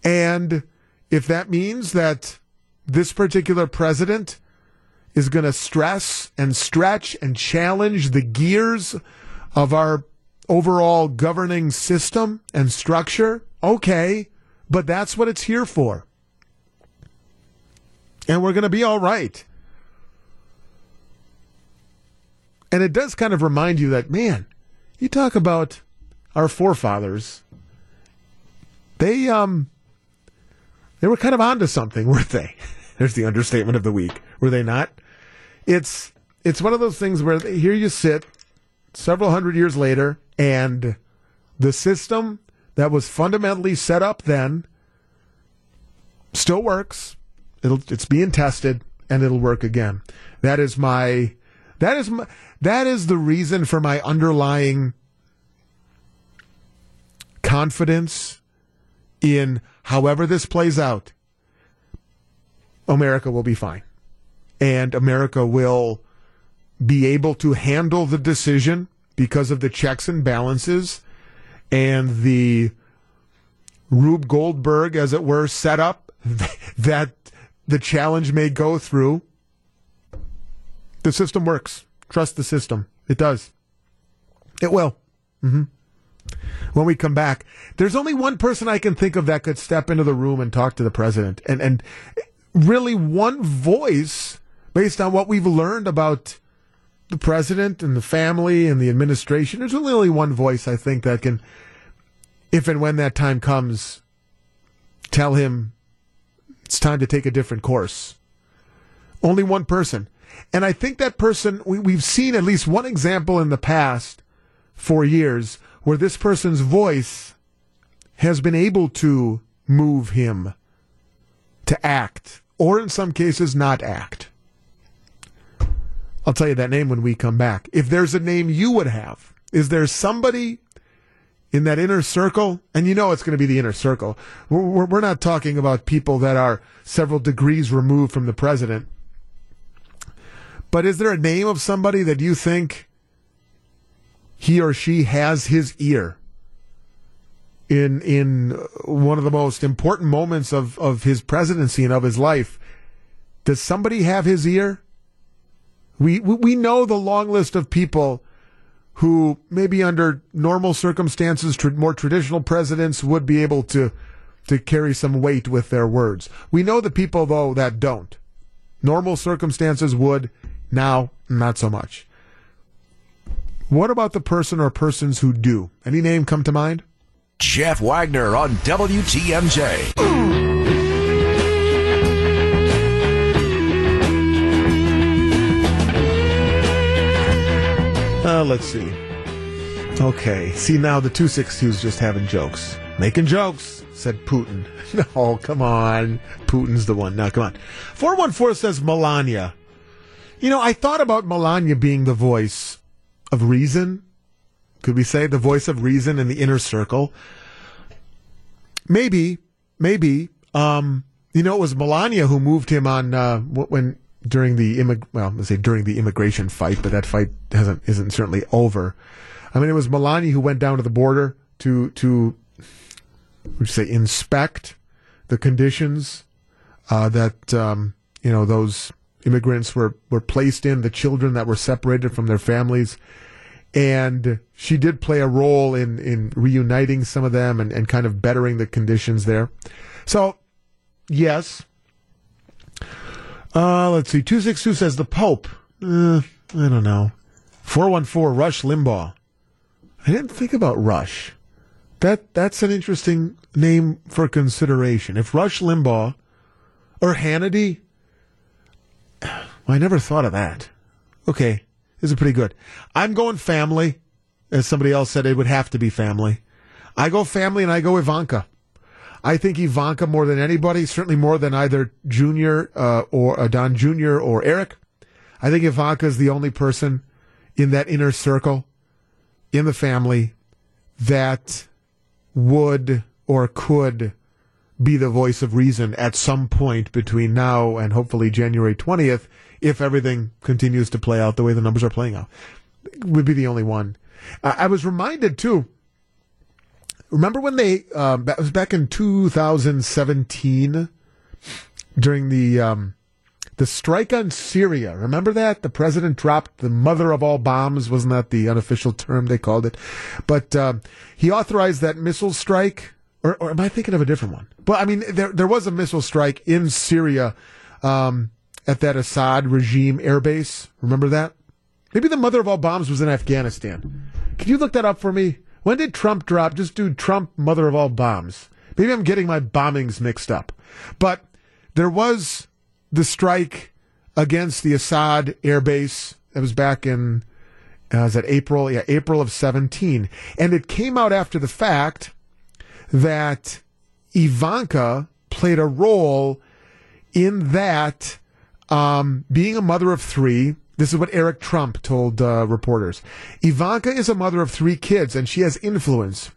And if that means that this particular president is going to stress and stretch and challenge the gears of our overall governing system and structure, okay, but that's what it's here for. And we're going to be all right. And it does kind of remind you that, man, you talk about our forefathers. They um they were kind of onto something, weren't they? There's the understatement of the week. Were they not? It's it's one of those things where here you sit several hundred years later and the system that was fundamentally set up then still works. It'll, it's being tested and it'll work again. That is my, that is my, that is the reason for my underlying confidence in however this plays out. America will be fine. And America will be able to handle the decision because of the checks and balances and the Rube Goldberg, as it were, setup that the challenge may go through. The system works. Trust the system. It does. It will. Mm-hmm. When we come back, there's only one person I can think of that could step into the room and talk to the president, and and really one voice based on what we've learned about the president and the family and the administration. There's really only one voice I think that can, if and when that time comes, tell him it's time to take a different course. Only one person. And I think that person, we, we've seen at least one example in the past four years where this person's voice has been able to move him to act, or in some cases, not act. I'll tell you that name when we come back. If there's a name you would have, is there somebody in that inner circle? And you know it's going to be the inner circle. We're, not talking about people that are several degrees removed from the president. But is there a name of somebody that you think he or she has his ear in in one of the most important moments of, of his presidency and of his life? Does somebody have his ear? We, we know the long list of people who maybe under normal circumstances, more traditional presidents would be able to, to carry some weight with their words. We know the people though that don't. Normal circumstances would, now not so much. What about the person or persons who do? Any name come to mind? Jeff Wagner on WTMJ. Uh, let's see. Okay. See, now the 262 is just having jokes. Making jokes, said Putin. No, come on. Putin's the one. Now, come on. 414 says Melania. You know, I thought about Melania being the voice of reason. Could we say the voice of reason in the inner circle? Maybe, maybe. Um, you know, it was Melania who moved him on uh, when during the immig- well, let's say during the immigration fight, but that fight hasn't isn't certainly over. I mean, it was Melania who went down to the border to to would say inspect the conditions uh, that um, you know those immigrants were were placed in, the children that were separated from their families, and she did play a role in in reuniting some of them and, and kind of bettering the conditions there. So, yes. Uh, let's see. Two six two says the Pope. Uh, I don't know. Four one four Rush Limbaugh. I didn't think about Rush. That that's an interesting name for consideration. If Rush Limbaugh or Hannity, well, I never thought of that. Okay, this is pretty good. I'm going family. As somebody else said, it would have to be family. I go family and I go Ivanka. I think Ivanka more than anybody, certainly more than either Junior uh, or uh, Don Junior or Eric. I think Ivanka is the only person in that inner circle in the family that would or could be the voice of reason at some point between now and hopefully January 20th if everything continues to play out the way the numbers are playing out. Would be the only one. I was reminded too. Remember when they um, that was back in 2017 during the um, the strike on Syria. Remember that the president dropped the mother of all bombs. Wasn't that the unofficial term they called it? But uh, he authorized that missile strike. Or, or, am I thinking of a different one? But I mean, there there was a missile strike in Syria um, at that Assad regime airbase. Remember that? Maybe the mother of all bombs was in Afghanistan. Can you look that up for me? When did Trump drop? Just do Trump mother of all bombs. Maybe I'm getting my bombings mixed up. But there was the strike against the Assad airbase. That was back in, uh, was that April? Yeah, April of 17. And it came out after the fact that Ivanka played a role in that, um, being a mother of three. This is what Eric Trump told uh, reporters. Ivanka is a mother of three kids and she has influence.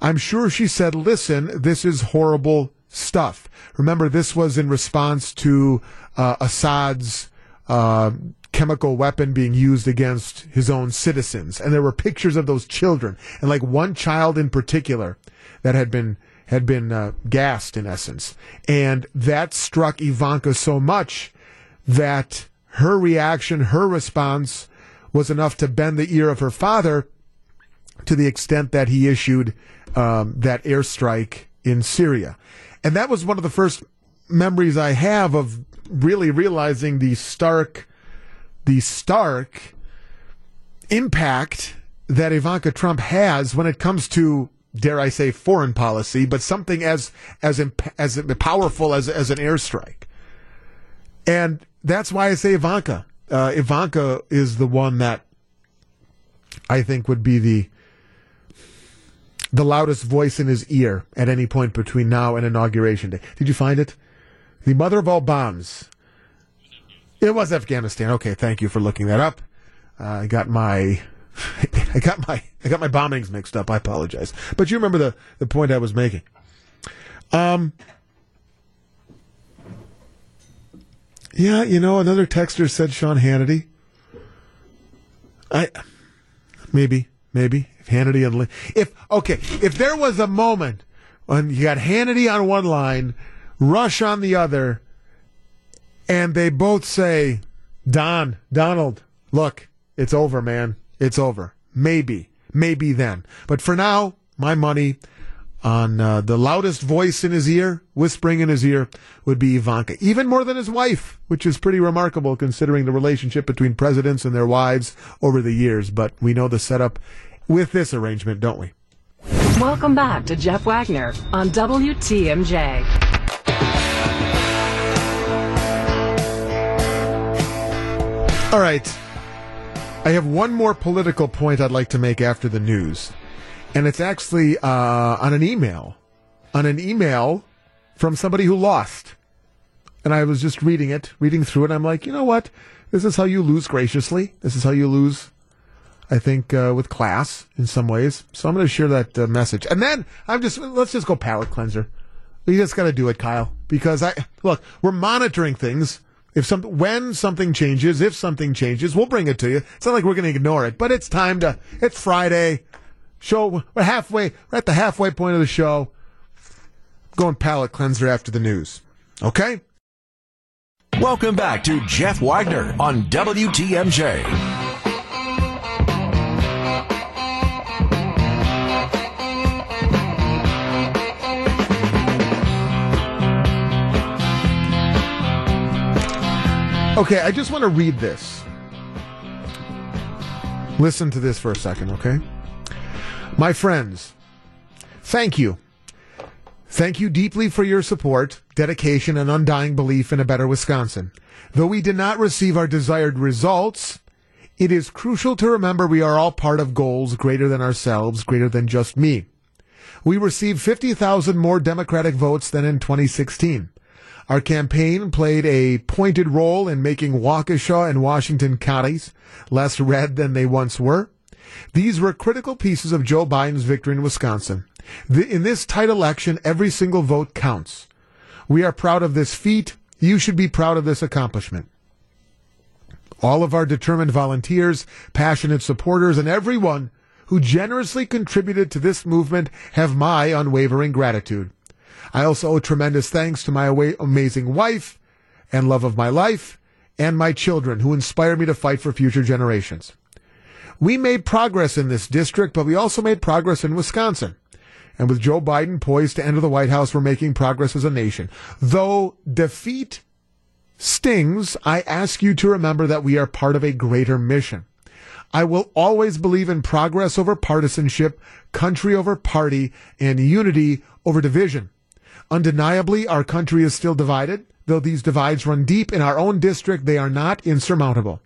I'm sure she said, listen, this is horrible stuff. Remember, this was in response to uh, Assad's uh, chemical weapon being used against his own citizens, and there were pictures of those children, and like one child in particular that had been had been uh, gassed in essence, and that struck Ivanka so much that her reaction, her response, was enough to bend the ear of her father to the extent that he issued um, that airstrike in Syria. And that was one of the first memories I have of really realizing the stark, the stark impact that Ivanka Trump has when it comes to, dare I say, foreign policy, but something as as as powerful as as an airstrike. And that's why I say Ivanka. Uh, Ivanka is the one that I think would be the the loudest voice in his ear at any point between now and inauguration day. Did you find it? The mother of all bombs. It was Afghanistan. Okay, thank you for looking that up. Uh, I got my, I got my, I got my bombings mixed up. I apologize, but you remember the the point I was making. Um. Yeah, you know, another texter said Sean Hannity. I maybe, maybe if Hannity and if okay, if there was a moment when you got Hannity on one line, Rush on the other, and they both say, "Don, Donald, look, it's over, man, it's over." Maybe, maybe then, but for now, my money on uh, the loudest voice in his ear, whispering in his ear, would be Ivanka, even more than his wife, which is pretty remarkable considering the relationship between presidents and their wives over the years. But we know the setup with this arrangement, don't we? Welcome back to Jeff Wagner on WTMJ. All right. I have one more political point I'd like to make after the news, and it's actually uh, on an email, on an email from somebody who lost. And I was just reading it, reading through it. I'm like, you know what? This is how you lose graciously. This is how you lose, I think, uh, with class in some ways. So I'm going to share that uh, message. And then I'm just, let's just go palate cleanser. You just got to do it, Kyle, because I, look, we're monitoring things. If some, when something changes, if something changes, we'll bring it to you. It's not like we're going to ignore it, but it's time to, it's Friday. Show, we're halfway, we're at the halfway point of the show. Going palate cleanser after the news. Okay? Welcome back to Jeff Wagner on WTMJ. Okay, I just want to read this. Listen to this for a second, okay? My friends, thank you. Thank you deeply for your support, dedication, and undying belief in a better Wisconsin. Though we did not receive our desired results, it is crucial to remember we are all part of goals greater than ourselves, greater than just me. We received 50,000 more Democratic votes than in 2016. Our campaign played a pointed role in making Waukesha and Washington counties less red than they once were. These were critical pieces of Joe Biden's victory in Wisconsin. The, in this tight election, every single vote counts. We are proud of this feat. You should be proud of this accomplishment. All of our determined volunteers, passionate supporters, and everyone who generously contributed to this movement have my unwavering gratitude. I also owe tremendous thanks to my amazing wife and love of my life and my children who inspire me to fight for future generations. We made progress in this district, but we also made progress in Wisconsin. And with Joe Biden poised to enter the White House, we're making progress as a nation. Though defeat stings, I ask you to remember that we are part of a greater mission. I will always believe in progress over partisanship, country over party, and unity over division. Undeniably, our country is still divided. Though these divides run deep in our own district, they are not insurmountable.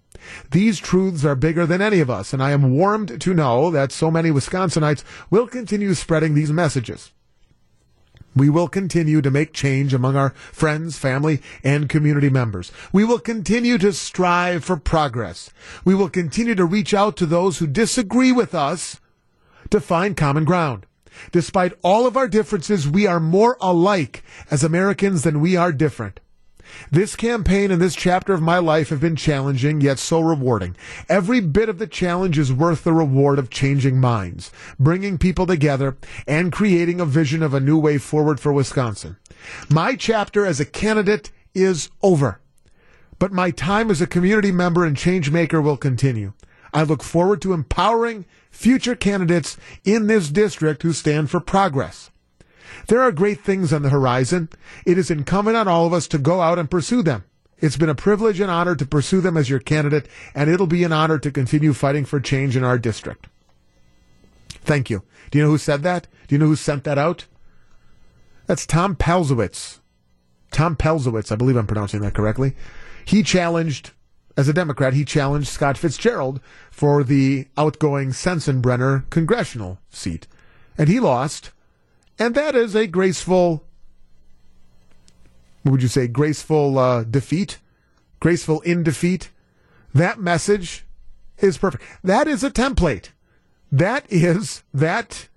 These truths are bigger than any of us, and I am warmed to know that so many Wisconsinites will continue spreading these messages. We will continue to make change among our friends, family, and community members. We will continue to strive for progress. We will continue to reach out to those who disagree with us to find common ground. Despite all of our differences, we are more alike as Americans than we are different. This campaign and this chapter of my life have been challenging, yet so rewarding. Every bit of the challenge is worth the reward of changing minds, bringing people together, and creating a vision of a new way forward for Wisconsin. My chapter as a candidate is over, but my time as a community member and change maker will continue. I look forward to empowering future candidates in this district who stand for progress. There are great things on the horizon. It is incumbent on all of us to go out and pursue them. It's been a privilege and honor to pursue them as your candidate, and it'll be an honor to continue fighting for change in our district. Thank you. Do you know who said that? Do you know who sent that out? That's Tom Palzewicz. Tom Palzewicz, I believe I'm pronouncing that correctly. He challenged as a Democrat, he challenged Scott Fitzgerald for the outgoing Sensenbrenner congressional seat. And he lost. And that is a graceful, what would you say, graceful uh, defeat? Graceful in defeat? That message is perfect. That is a template. That is, that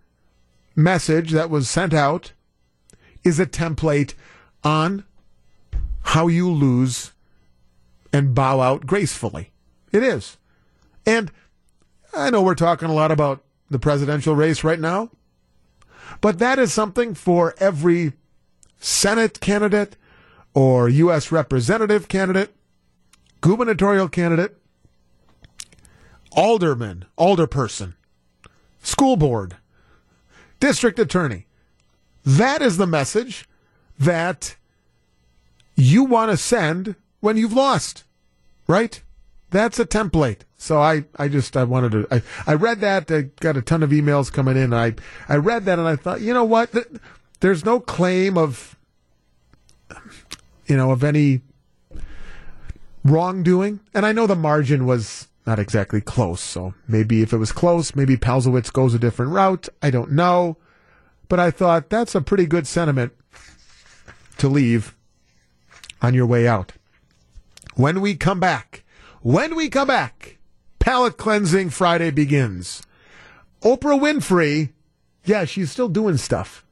message that was sent out is a template on how you lose and bow out gracefully. It is. And I know we're talking a lot about the presidential race right now, but that is something for every Senate candidate or U.S. representative candidate, gubernatorial candidate, alderman, alderperson, school board, district attorney. That is the message that you want to send when you've lost, right? That's a template. So I, I just, I wanted to, I, I read that, I got a ton of emails coming in. I, I read that and I thought, you know what? There's no claim of, you know, of any wrongdoing. And I know the margin was not exactly close. So maybe if it was close, maybe Palzewicz goes a different route. I don't know. But I thought that's a pretty good sentiment to leave on your way out. When we come back, when we come back, palate cleansing Friday begins. Oprah Winfrey, yeah, she's still doing stuff.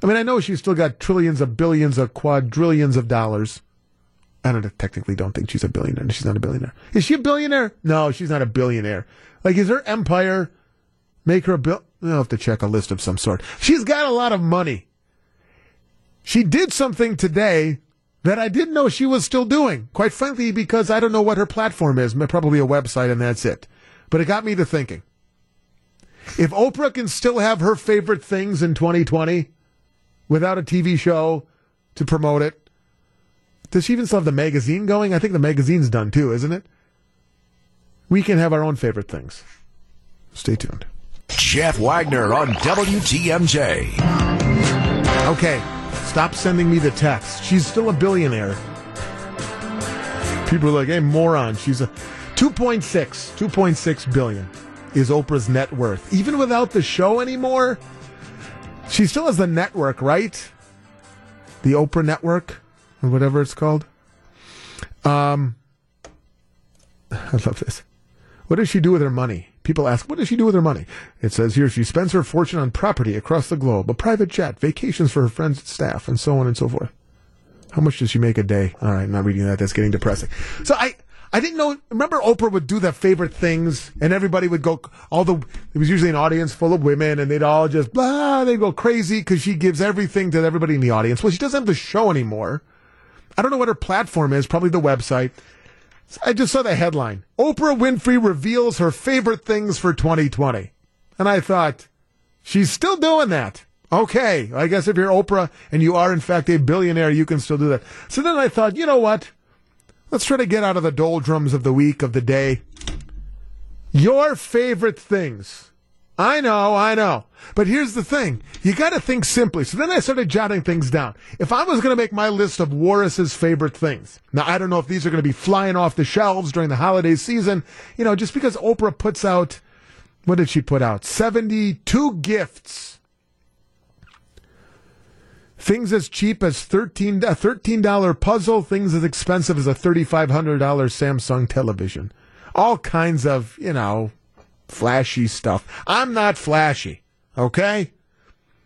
I mean, I know she's still got trillions of billions of quadrillions of dollars. I don't technically don't think she's a billionaire. She's not a billionaire. Is she a billionaire? No, she's not a billionaire. Like, is her empire make her a bill? I'll have to check a list of some sort. She's got a lot of money. She did something today that I didn't know she was still doing. Quite frankly, because I don't know what her platform is. Probably a website and that's it. But it got me to thinking. If Oprah can still have her favorite things in 2020 without a TV show to promote it, does she even still have the magazine going? I think the magazine's done too, isn't it? We can have our own favorite things. Stay tuned. Jeff Wagner on WTMJ. Okay, stop sending me the text. She's still a billionaire. People are like, hey, moron. She's a 2.6, 2.6 billion is Oprah's net worth. Even without the show anymore, she still has the network, right? The Oprah Network, or whatever it's called. Um, I love this. What does she do with her money? People ask, what does she do with her money? It says here she spends her fortune on property across the globe, a private jet, vacations for her friends and staff, and so on and so forth. How much does she make a day? All right, I'm not reading that. That's getting depressing. So I, I didn't know. Remember, Oprah would do the favorite things, and everybody would go. All the it was usually an audience full of women, and they'd all just blah. They'd go crazy because she gives everything to everybody in the audience. Well, she doesn't have the show anymore. I don't know what her platform is. Probably the website. I just saw the headline: Oprah Winfrey reveals her favorite things for 2020, and I thought she's still doing that. Okay, I guess if you're Oprah and you are in fact a billionaire, you can still do that. So then I thought, you know what? Let's try to get out of the doldrums of the week, of the day. Your favorite things. I know, I know. But here's the thing. You gotta think simply. So then I started jotting things down. If I was gonna make my list of Warras's favorite things, now I don't know if these are gonna be flying off the shelves during the holiday season, you know, just because Oprah puts out, what did she put out? 72 gifts Things as cheap as 13, a $13 puzzle, things as expensive as a $3,500 Samsung television. All kinds of, you know, flashy stuff. I'm not flashy, okay?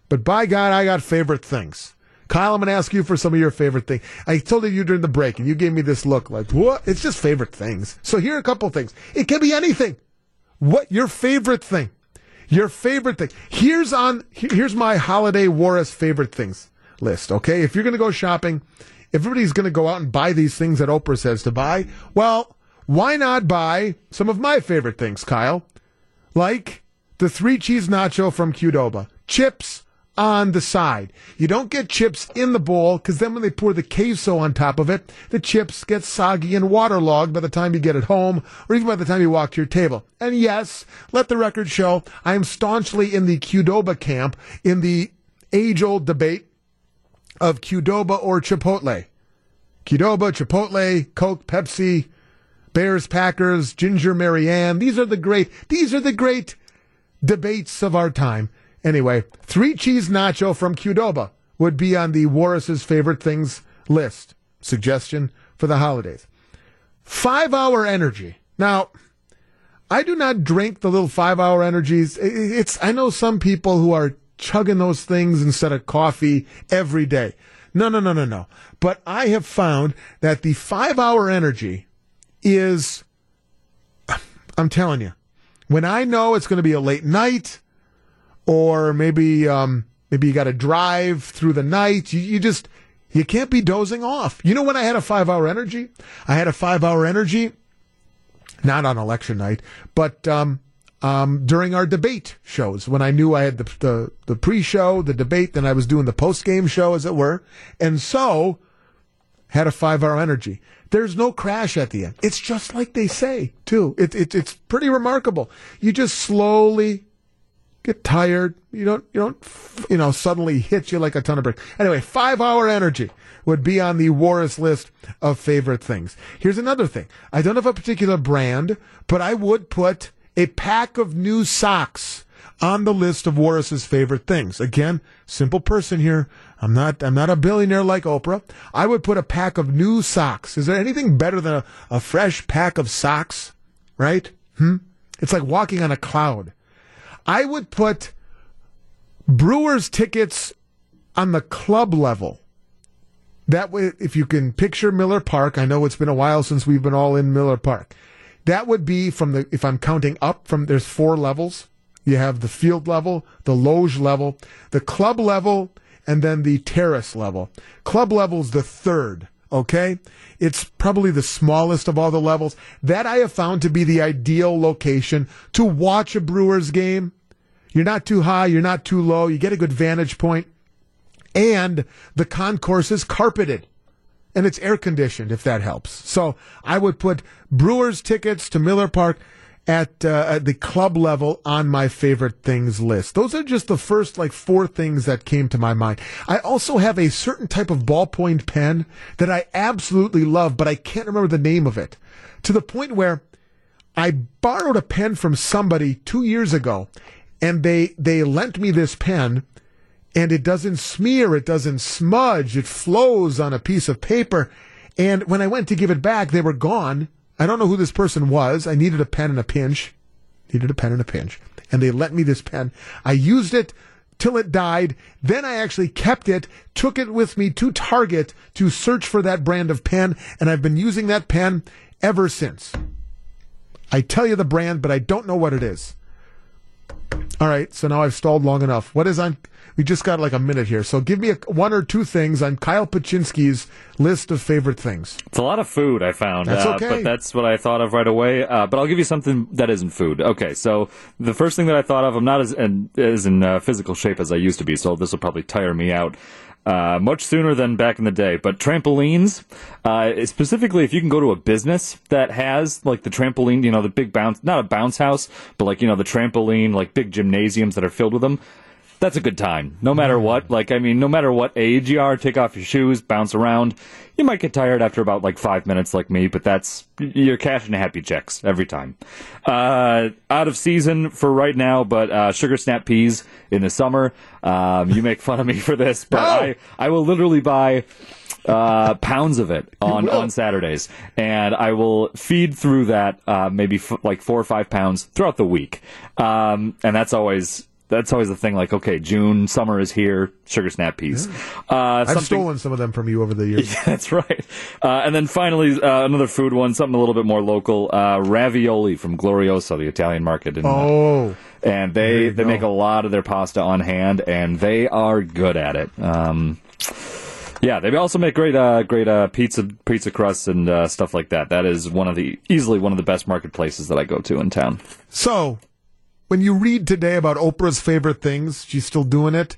But by God, I got favorite things. Kyle, I'm going to ask you for some of your favorite things. I told you during the break, and you gave me this look like, what? It's just favorite things. So here are a couple things. It can be anything. What your favorite thing? Your favorite thing. Here's on. Here's my holiday Warras favorite things list. Okay, if you're going to go shopping, if everybody's going to go out and buy these things that Oprah says to buy, well, why not buy some of my favorite things, Kyle? Like the three cheese nacho from Qdoba, chips on the side. You don't get chips in the bowl because then when they pour the queso on top of it, the chips get soggy and waterlogged by the time you get it home or even by the time you walk to your table. And yes, let the record show I am staunchly in the Qdoba camp in the age old debate of Qdoba or Chipotle. Qdoba, Chipotle, Coke, Pepsi, Bears, Packers, Ginger Mary Ann. These are the great, these are the great debates of our time. Anyway, three cheese nacho from Qdoba would be on the Warras's favorite things list. Suggestion for the holidays. Five hour energy. Now, I do not drink the little five hour energies. It's, I know some people who are chugging those things instead of coffee every day. No, no, no, no, no. But I have found that the five hour energy is, I'm telling you, when I know it's going to be a late night or maybe, um, maybe you got to drive through the night, you, you just, you can't be dozing off. You know when I had a five hour energy? I had a five hour energy, not on election night, but, um, um, during our debate shows when I knew I had the, the, the pre-show, the debate, then I was doing the post-game show, as it were. And so had a five hour energy. There's no crash at the end. It's just like they say, too. It, it, it's pretty remarkable. You just slowly get tired. You don't, you don't, you know, suddenly hit you like a ton of bricks. Anyway, five hour energy would be on the Warras list of favorite things. Here's another thing. I don't have a particular brand, but I would put a pack of new socks on the list of Warras's favorite things. Again, simple person here. I'm not I'm not a billionaire like Oprah. I would put a pack of new socks. Is there anything better than a, a fresh pack of socks? Right? Hmm? It's like walking on a cloud. I would put Brewers tickets on the club level. That way, if you can picture Miller Park, I know it's been a while since we've been all in Miller Park. That would be from the, if I'm counting up from, there's four levels. You have the field level, the loge level, the club level, and then the terrace level. Club level is the third, okay? It's probably the smallest of all the levels. That I have found to be the ideal location to watch a Brewers game. You're not too high, you're not too low, you get a good vantage point, and the concourse is carpeted and it's air conditioned if that helps. So I would put Brewers tickets to Miller Park at, uh, at the club level on my favorite things list. Those are just the first like four things that came to my mind. I also have a certain type of ballpoint pen that I absolutely love, but I can't remember the name of it. To the point where I borrowed a pen from somebody two years ago and they, they lent me this pen and it doesn't smear, it doesn't smudge, it flows on a piece of paper. And when I went to give it back, they were gone. I don't know who this person was. I needed a pen in a pinch. Needed a pen in a pinch. And they lent me this pen. I used it till it died. Then I actually kept it, took it with me to Target to search for that brand of pen, and I've been using that pen ever since. I tell you the brand, but I don't know what it is. All right, so now I've stalled long enough. What is on? We just got like a minute here, so give me a, one or two things on Kyle Paczynski's list of favorite things. It's a lot of food I found, That's uh, okay. but that's what I thought of right away. Uh, but I'll give you something that isn't food. Okay, so the first thing that I thought of, I'm not as in, as in uh, physical shape as I used to be, so this will probably tire me out. Uh, much sooner than back in the day. But trampolines, uh, specifically if you can go to a business that has like the trampoline, you know, the big bounce, not a bounce house, but like, you know, the trampoline, like big gymnasiums that are filled with them. That's a good time. No matter what. Like, I mean, no matter what age you are, take off your shoes, bounce around. You might get tired after about like five minutes like me, but that's, you're cashing happy checks every time. Uh, out of season for right now, but, uh, sugar snap peas in the summer. Um, you make fun of me for this, but I, I will literally buy, uh, pounds of it on, on Saturdays. And I will feed through that, uh, maybe f- like four or five pounds throughout the week. Um, and that's always, that's always the thing. Like, okay, June, summer is here. Sugar snap peas. Uh, I've stolen some of them from you over the years. yeah, that's right. Uh, and then finally, uh, another food one, something a little bit more local. Uh, ravioli from Glorioso, the Italian market. In, uh, Oh, and they they go. make a lot of their pasta on hand, and they are good at it. Um, yeah, they also make great uh, great uh, pizza pizza crusts and uh, stuff like that. That is one of the easily one of the best marketplaces that I go to in town. So, when you read today about Oprah's favorite things, she's still doing it.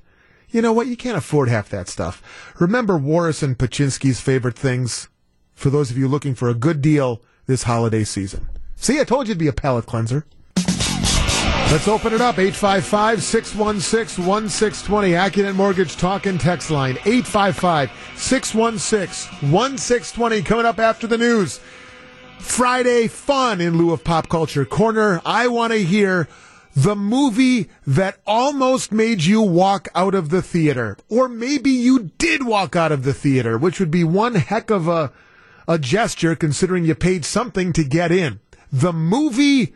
You know what? You can't afford half that stuff. Remember Warras and Paczynski's favorite things for those of you looking for a good deal this holiday season. See, I told you it'd be a palate cleanser. Let's open it up. 855 616 1620. Accunet Mortgage Talk and Text Line. 855 616 1620. Coming up after the news. Friday fun in lieu of pop culture corner. I want to hear the movie that almost made you walk out of the theater. Or maybe you did walk out of the theater, which would be one heck of a, a gesture considering you paid something to get in. The movie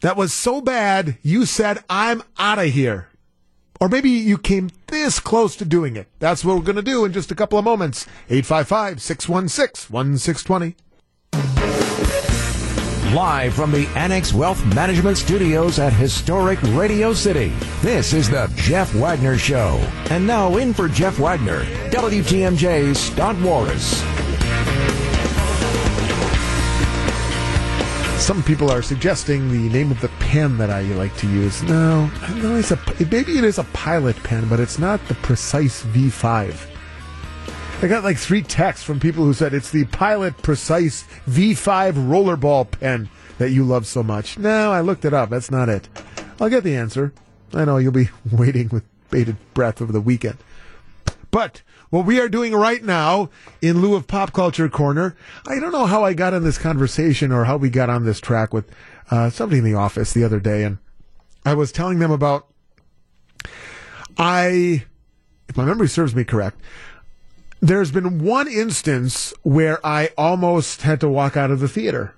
that was so bad you said, I'm out of here. Or maybe you came this close to doing it. That's what we're going to do in just a couple of moments. 855 616 1620. Live from the Annex Wealth Management Studios at historic Radio City, this is the Jeff Wagner Show. And now in for Jeff Wagner, WTMJ's Scott Warras. Some people are suggesting the name of the pen that I like to use. No, no, it's a maybe it is a pilot pen, but it's not the precise V5. I got like three texts from people who said it's the Pilot Precise V5 rollerball pen that you love so much. No, I looked it up. That's not it. I'll get the answer. I know you'll be waiting with bated breath over the weekend. But what we are doing right now, in lieu of Pop Culture Corner, I don't know how I got in this conversation or how we got on this track with uh, somebody in the office the other day, and I was telling them about I, if my memory serves me correct, there's been one instance where I almost had to walk out of the theater.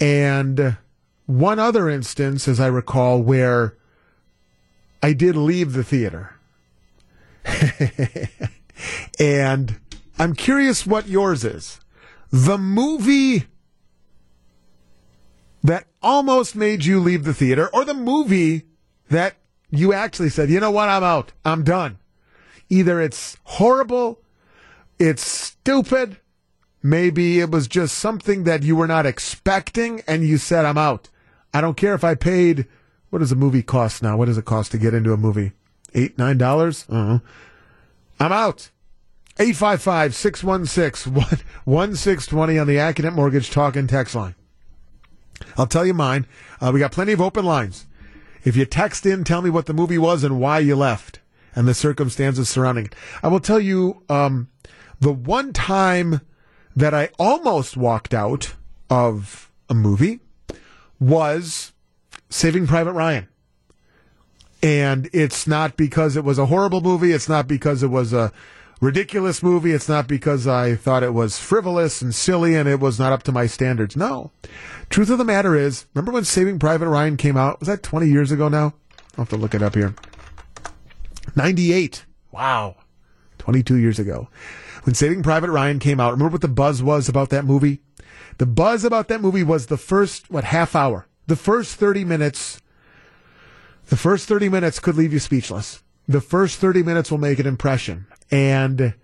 And one other instance, as I recall, where I did leave the theater. and I'm curious what yours is. The movie that almost made you leave the theater, or the movie that you actually said, you know what, I'm out, I'm done. Either it's horrible, it's stupid, maybe it was just something that you were not expecting, and you said, I'm out. I don't care if I paid, what does a movie cost now? What does it cost to get into a movie? Eight, nine dollars? Uh-huh. I'm out. 855 616 1620 on the Accunet Mortgage Talk and Text line. I'll tell you mine. Uh, we got plenty of open lines. If you text in, tell me what the movie was and why you left and the circumstances surrounding it. I will tell you um, the one time that I almost walked out of a movie was Saving Private Ryan. And it's not because it was a horrible movie. It's not because it was a ridiculous movie. It's not because I thought it was frivolous and silly and it was not up to my standards. No. Truth of the matter is, remember when Saving Private Ryan came out? Was that 20 years ago now? I'll have to look it up here. 98. Wow. 22 years ago. When Saving Private Ryan came out, remember what the buzz was about that movie? The buzz about that movie was the first, what, half hour. The first 30 minutes, the first 30 minutes could leave you speechless. The first 30 minutes will make an impression. And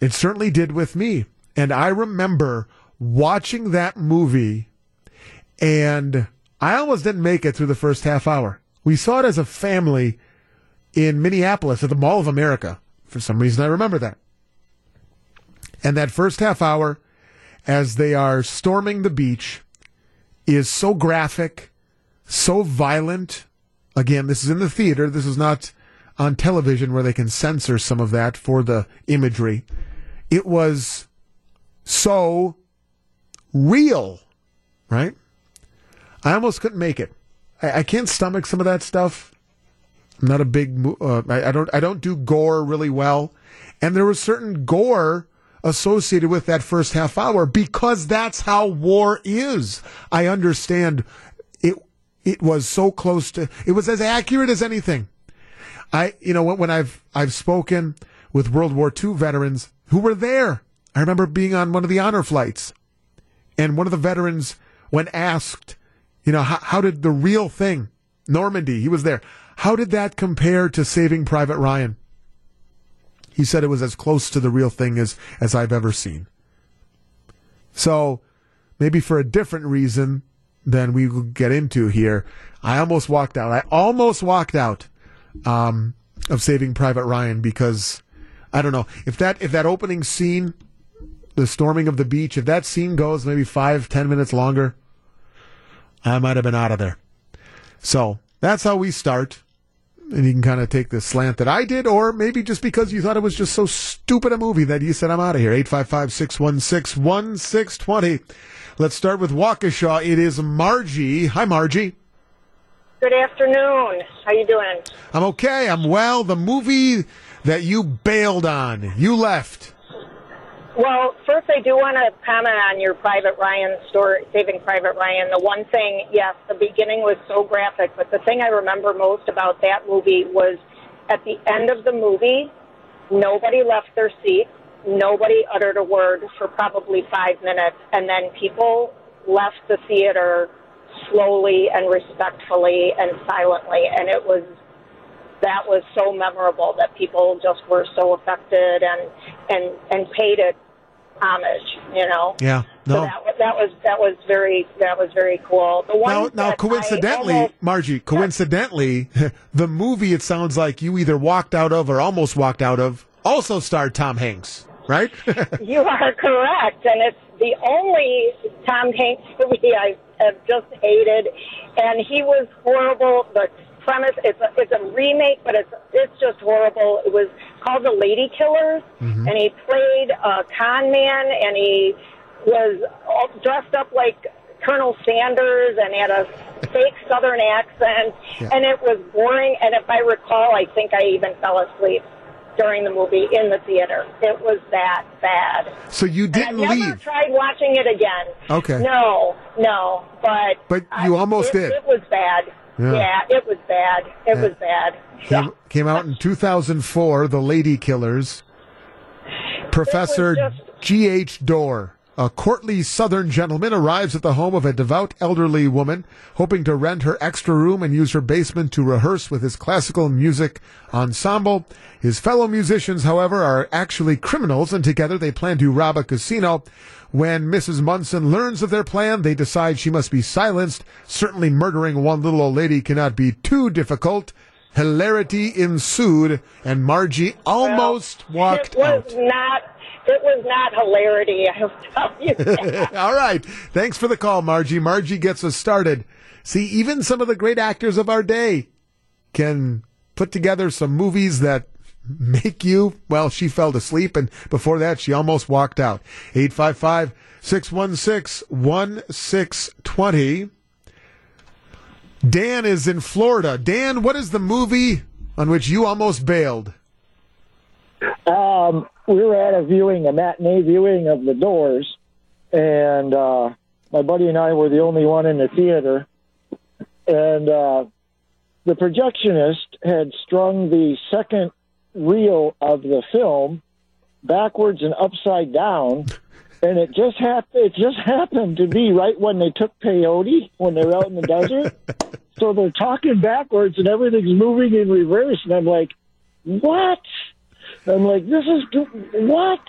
it certainly did with me. And I remember watching that movie and I almost didn't make it through the first half hour. We saw it as a family in Minneapolis at the Mall of America. For some reason, I remember that. And that first half hour, as they are storming the beach, is so graphic, so violent. Again, this is in the theater. This is not on television where they can censor some of that for the imagery. It was so real, right? I almost couldn't make it. I, I can't stomach some of that stuff. I'm not a big. Uh, I, I don't. I don't do gore really well, and there was certain gore associated with that first half hour because that's how war is. I understand it. It was so close to. It was as accurate as anything. I, you know, when, when I've I've spoken with World War II veterans who were there. I remember being on one of the honor flights, and one of the veterans, when asked, you know, how, how did the real thing, Normandy, he was there. How did that compare to Saving Private Ryan? He said it was as close to the real thing as, as I've ever seen. So, maybe for a different reason than we will get into here, I almost walked out. I almost walked out um, of Saving Private Ryan because I don't know if that if that opening scene, the storming of the beach, if that scene goes maybe five ten minutes longer, I might have been out of there. So that's how we start. And you can kind of take the slant that I did, or maybe just because you thought it was just so stupid a movie that you said, I'm out of here. 855 616 1620. Let's start with Waukesha. It is Margie. Hi, Margie. Good afternoon. How you doing? I'm okay. I'm well. The movie that you bailed on, you left. Well, first, I do want to comment on your Private Ryan story, Saving Private Ryan. The one thing, yes, the beginning was so graphic, but the thing I remember most about that movie was at the end of the movie, nobody left their seat, nobody uttered a word for probably five minutes, and then people left the theater slowly and respectfully and silently, and it was that was so memorable that people just were so affected and and and paid it homage, you know. Yeah. No. So that, that was that was very that was very cool. The one now, now coincidentally, almost, Margie, coincidentally, the movie it sounds like you either walked out of or almost walked out of also starred Tom Hanks, right? you are correct, and it's the only Tom Hanks movie I have just hated, and he was horrible. The premise. It's a, it's a remake, but it's it's just horrible. It was called The Ladykillers, Mhm. and he played a con man, and he was all dressed up like Colonel Sanders and had a fake Southern accent, Yeah. and it was boring. And if I recall, I think I even fell asleep during the movie in the theater. It was that bad. So you didn't never leave. tried watching it again. Okay. No, no, but But you almost it, did. It was bad. Yeah. Yeah, it was bad. It Yeah. was bad. Came, came out in 2004, The Ladykillers. Professor G.H. Dorr, a courtly southern gentleman, arrives at the home of a devout elderly woman, hoping to rent her extra room and use her basement to rehearse with his classical music ensemble. His fellow musicians, however, are actually criminals, and together they plan to rob a casino. When Mrs. Munson learns of their plan, they decide she must be silenced. Certainly murdering one little old lady cannot be too difficult. Hilarity ensued, and Margie almost walked it was out. not. It was not hilarity. I'll tell you. All right. Thanks for the call, Margie. Margie gets us started. See, even some of the great actors of our day can put together some movies that make you, well, she fell asleep, and before that, she almost walked out. 855 616 1620. Dan is in Florida. Dan, what is the movie on which you almost bailed? Um, we were at a viewing, a matinee viewing of The Doors, and uh, my buddy and I were the only one in the theater. And uh, the projectionist had strung the second reel of the film backwards and upside down, and it just happened. It just happened to be right when they took peyote when they were out in the desert. So they're talking backwards, and everything's moving in reverse, and I'm like, "What?" I'm like, this is what?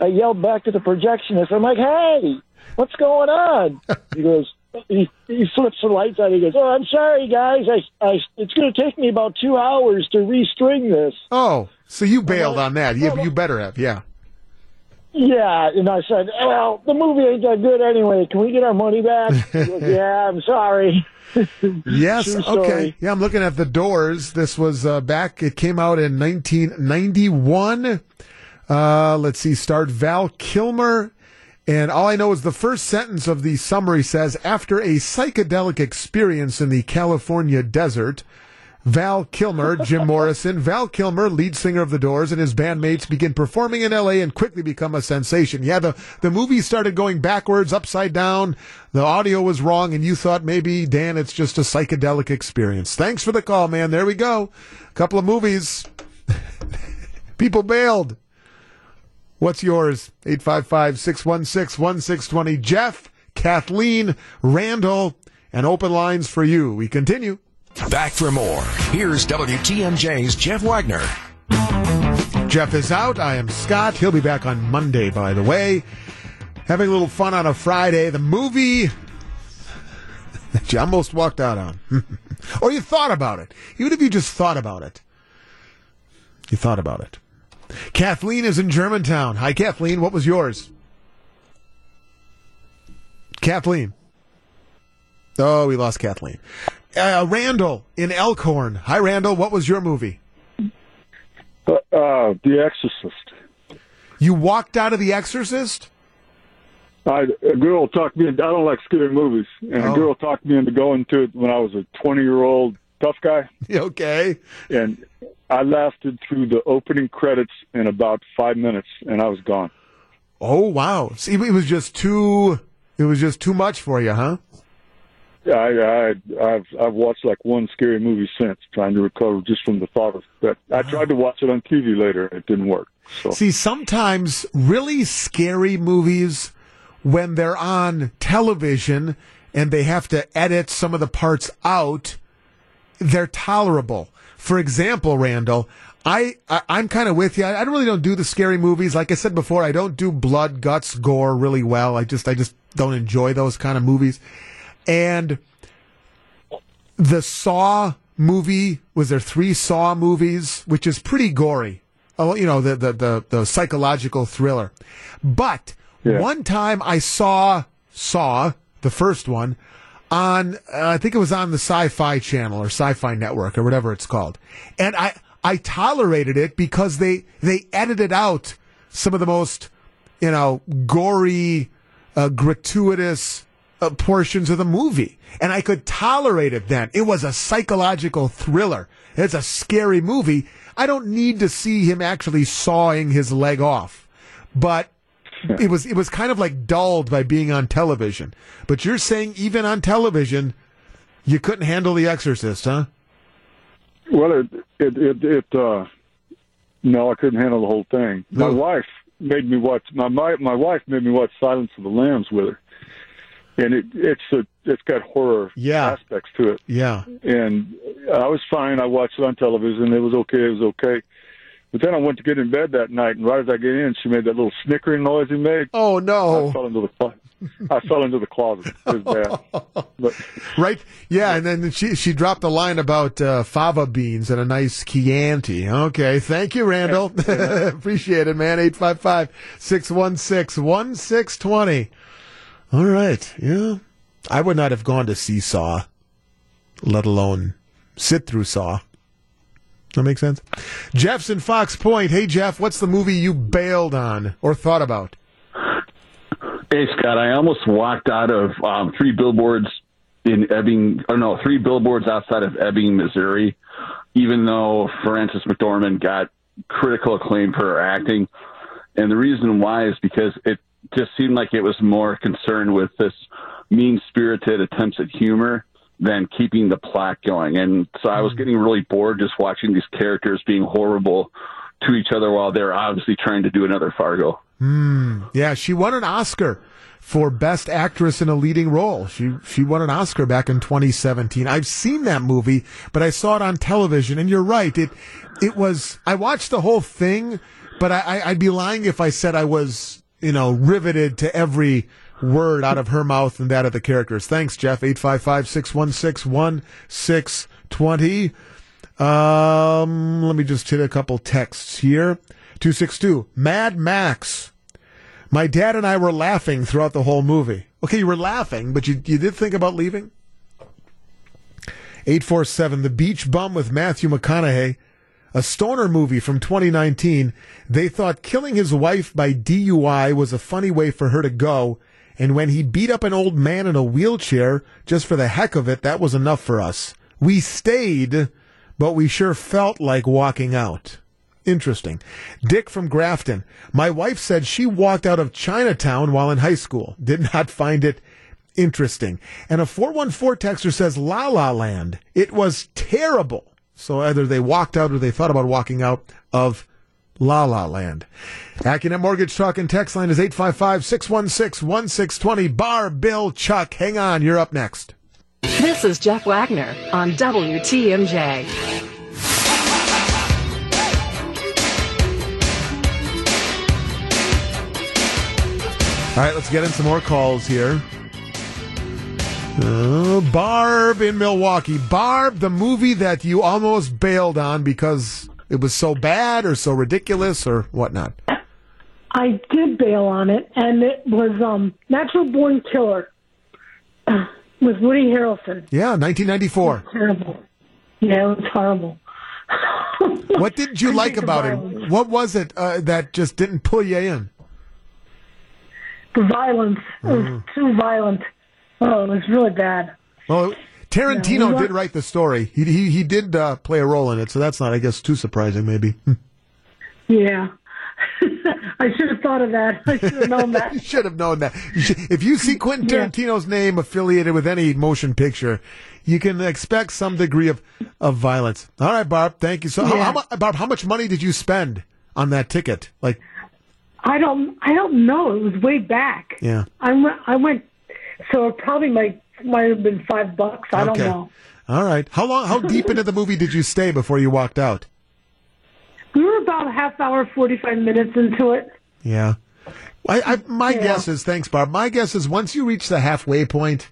I yelled back to the projectionist. I'm like, hey, what's going on? He goes, he, he flips the lights on. He goes, oh, I'm sorry, guys. I, I, it's going to take me about two hours to restring this. Oh, so you bailed on that. You, you better have, yeah. Yeah, and I said, well, the movie ain't that good anyway. Can we get our money back? Goes, yeah, I'm sorry. Yes. Okay. Yeah, I'm looking at the Doors. This was uh, back. It came out in 1991. Uh, let's see. Starred Val Kilmer. And all I know is the first sentence of the summary says, after a psychedelic experience in the California desert, Val Kilmer, Jim Morrison, Val Kilmer, lead singer of The Doors, and his bandmates begin performing in LA and quickly become a sensation. Yeah, the, the movie started going backwards, upside down. The audio was wrong, and you thought maybe, Dan, it's just a psychedelic experience. Thanks for the call, man. There we go. A couple of movies. People bailed. What's yours? 855 616 1620. Jeff, Kathleen, Randall, and open lines for you. We continue. Back for more. Here's WTMJ's Jeff Wagner. Jeff is out. I am Scott. He'll be back on Monday, by the way. Having a little fun on a Friday. The movie that you almost walked out on. or oh, you thought about it. Even if you just thought about it. You thought about it. Kathleen is in Germantown. Hi, Kathleen. What was yours? Kathleen. Oh, we lost Kathleen. Uh, Randall in Elkhorn. Hi, Randall. What was your movie? Uh, uh, the Exorcist. You walked out of The Exorcist? I, a girl talked me. I don't like scary movies, and Oh. a girl talked me into going to it when I was a twenty-year-old tough guy. Okay. And I lasted through the opening credits in about five minutes, and I was gone. Oh wow! See, it was just too. It was just too much for you, huh? I, I, I've, I've watched like one scary movie since, trying to recover just from the thought of that. I tried to watch it on TV later, and it didn't work. So See, sometimes really scary movies, when they're on television and they have to edit some of the parts out, they're tolerable. For example, Randall, I, I I'm kind of with you. I, I really don't do the scary movies. Like I said before, I don't do blood, guts, gore really well. I just I just don't enjoy those kind of movies. And the Saw movie was there three Saw movies, which is pretty gory. Oh, you know the the the, the psychological thriller. But one time I saw Saw the first one. On uh, I think it was on the Sci-Fi Channel or Sci-Fi Network or whatever it's called, and I I tolerated it because they they edited out some of the most you know gory, uh, gratuitous uh, portions of the movie, and I could tolerate it. Then it was a psychological thriller. It's a scary movie. I don't need to see him actually sawing his leg off, but it was it was kind of like dulled by being on television. But you're saying even on television, you couldn't handle The Exorcist, huh? Well, it it it, it uh, no, I couldn't handle the whole thing. My wife made me watch. My my my wife made me watch Silence of the Lambs with her, and it it's a it's got horror Yeah. aspects to it. Yeah. And I was fine. I watched it on television. It was okay. It was okay. But then I went to get in bed that night, and right as I get in, she made that little snickering noise he made. Oh no! I fell into the clo- I fell into the closet. It was bad. But Right? Yeah, and then she she dropped a line about uh, fava beans and a nice Chianti. Okay, thank you, Randall. Appreciate it, man. 855-616-1620. All right, yeah. I would not have gone to see Saw, let alone sit through Saw. That makes sense? Jeff's in Fox Point. Hey, Jeff, what's the movie you bailed on or thought about? Hey Scott, I almost walked out of um, three billboards in Ebbing, or no, three billboards outside of Ebbing, Missouri. Even though Frances McDormand got critical acclaim for her acting, and the reason why is because it just seemed like it was more concerned with this mean-spirited attempts at humor than keeping the plot going. And so I was getting really bored just watching these characters being horrible to each other while they're obviously trying to do another Fargo. Hmm. Yeah, she won an Oscar for Best Actress in a Leading Role. She she won an Oscar back in 2017. I've seen that movie, but I saw it on television. And you're right. It it was. I watched the whole thing, but I, I I'd be lying if I said I was you know riveted to every word out of her mouth and that of the characters. Thanks, Jeff. 855-616-1620. Um, let me just hit a couple texts here. 262. Mad Max. My dad and I were laughing throughout the whole movie. Okay, you were laughing, but you, you did think about leaving? 847. The Beach Bum with Matthew McConaughey. A stoner movie from 2019. They thought killing his wife by DUI was a funny way for her to go. And when he beat up an old man in a wheelchair, just for the heck of it, that was enough for us. We stayed, but we sure felt like walking out. Interesting. Dick from Grafton. My wife said she walked out of Chinatown while in high school. Did not find it interesting. And a 414 texter says La La Land. It was terrible. So either they walked out or they thought about walking out of La La Land. Accunet Mortgage Talk and text line is 855-616-1620. Barb Bill Chuck. Hang on. You're up next. This is Jeff Wagner on WTMJ. All right, let's get in some more calls here. Uh, Barb in Milwaukee. Barb, the movie that you almost bailed on because it was so bad or so ridiculous or whatnot. I did bail on it, and it was um, Natural Born Killer with Woody Harrelson. Yeah, 1994. Terrible. Yeah, it was horrible. What did you like about it? What was it uh, that just didn't pull you in? The violence it was Mm. too violent. Oh, it was really bad. Well, Tarantino Yeah, we did write the story. He he, he did uh, play a role in it, so that's not, I guess, too surprising. Maybe. Yeah. I should have thought of that. I should have known that. you should have known that. You should, if you see Quentin Yeah. Tarantino's name affiliated with any motion picture, you can expect some degree of, of violence. All right, Barb. Thank you. So, Yeah. how, mu- Barb, how much money did you spend on that ticket? Like, I don't. I don't know. It was way back. yeah. I went. I went. So probably might might have been five bucks. I don't know. All right. How long? How deep into the movie did you stay before you walked out? We were about a half hour, forty five minutes into it. Yeah. I, I, my guess is, thanks, Barb. My guess is once you reach the halfway point,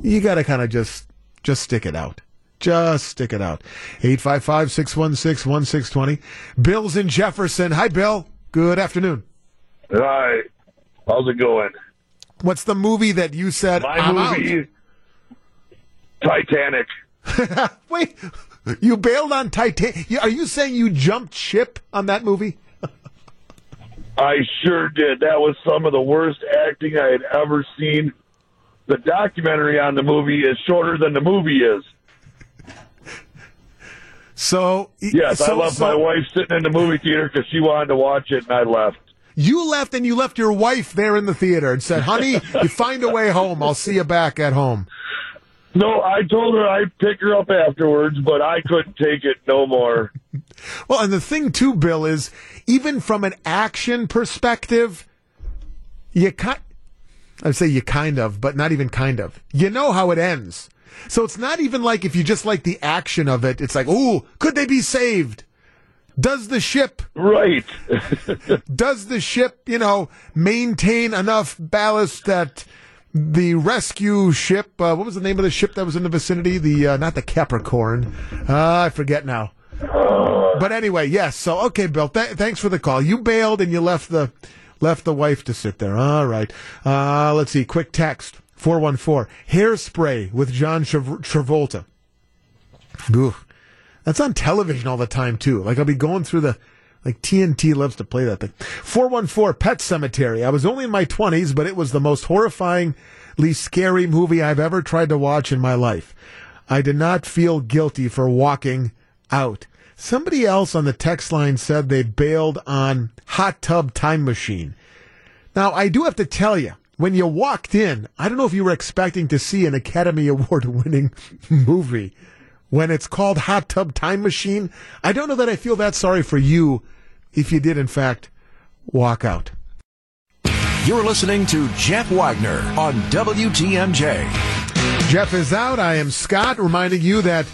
you got to kind of just just stick it out. Just stick it out. 855-616-1620. Bill's in Jefferson. Hi, Bill. Good afternoon. Hi. How's it going? What's the movie that you said My I'm movie, out? Titanic. Wait, you bailed on Titanic? Are you saying you jumped ship on that movie? I sure did. That was some of the worst acting I had ever seen. The documentary on the movie is shorter than the movie is. So yes, I left so- my wife sitting in the movie theater because she wanted to watch it, and I left. You left and you left your wife there in the theater and said, "Honey, you find a way home. I'll see you back at home." No, I told her I'd pick her up afterwards, but I couldn't take it no more. Well, and the thing too, Bill, is even from an action perspective, you kind, I'd say you kind of, but not even kind of. You know how it ends. So it's not even like if you just like the action of it, it's like, ooh, could they be saved? Does the ship right? does the ship, you know, maintain enough ballast that the rescue ship? Uh, what was the name of the ship that was in the vicinity? The uh, not the Capricorn. Uh, I forget now. But anyway, yes. So okay, Bill. Th- thanks for the call. You bailed and you left the left the wife to sit there. All right. Uh, let's see. Quick text. 414. Hairspray with John Trav- Travolta. Oof. That's on television all the time too. Like I'll be going through the like TNT loves to play that thing. 414 Pet Sematary. I was only in my 20s, but it was the most horrifyingly scary movie I've ever tried to watch in my life. I did not feel guilty for walking out. Somebody else on the text line said they bailed on Hot Tub Time Machine. Now, I do have to tell you, when you walked in, I don't know if you were expecting to see an Academy Award winning movie. When it's called Hot Tub Time Machine, I don't know that I feel that sorry for you if you did, in fact, walk out. You're listening to Jeff Wagner on WTMJ. Jeff is out. I am Scott, reminding you that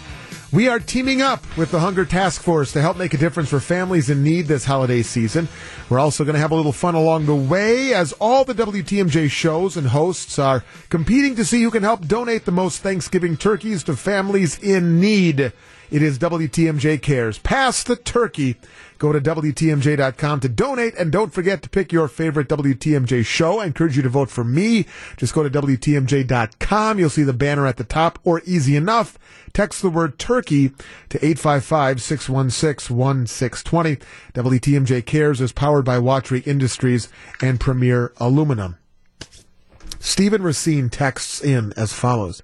we are teaming up with the Hunger Task Force to help make a difference for families in need this holiday season. We're also going to have a little fun along the way as all the WTMJ shows and hosts are competing to see who can help donate the most Thanksgiving turkeys to families in need. It is WTMJ Cares. Pass the turkey. Go to WTMJ.com to donate and don't forget to pick your favorite WTMJ show. I encourage you to vote for me. Just go to WTMJ.com. You'll see the banner at the top or easy enough. Text the word turkey to 855-616-1620. WTMJ Cares is powered by Watry Industries and Premier Aluminum. Stephen Racine texts in as follows.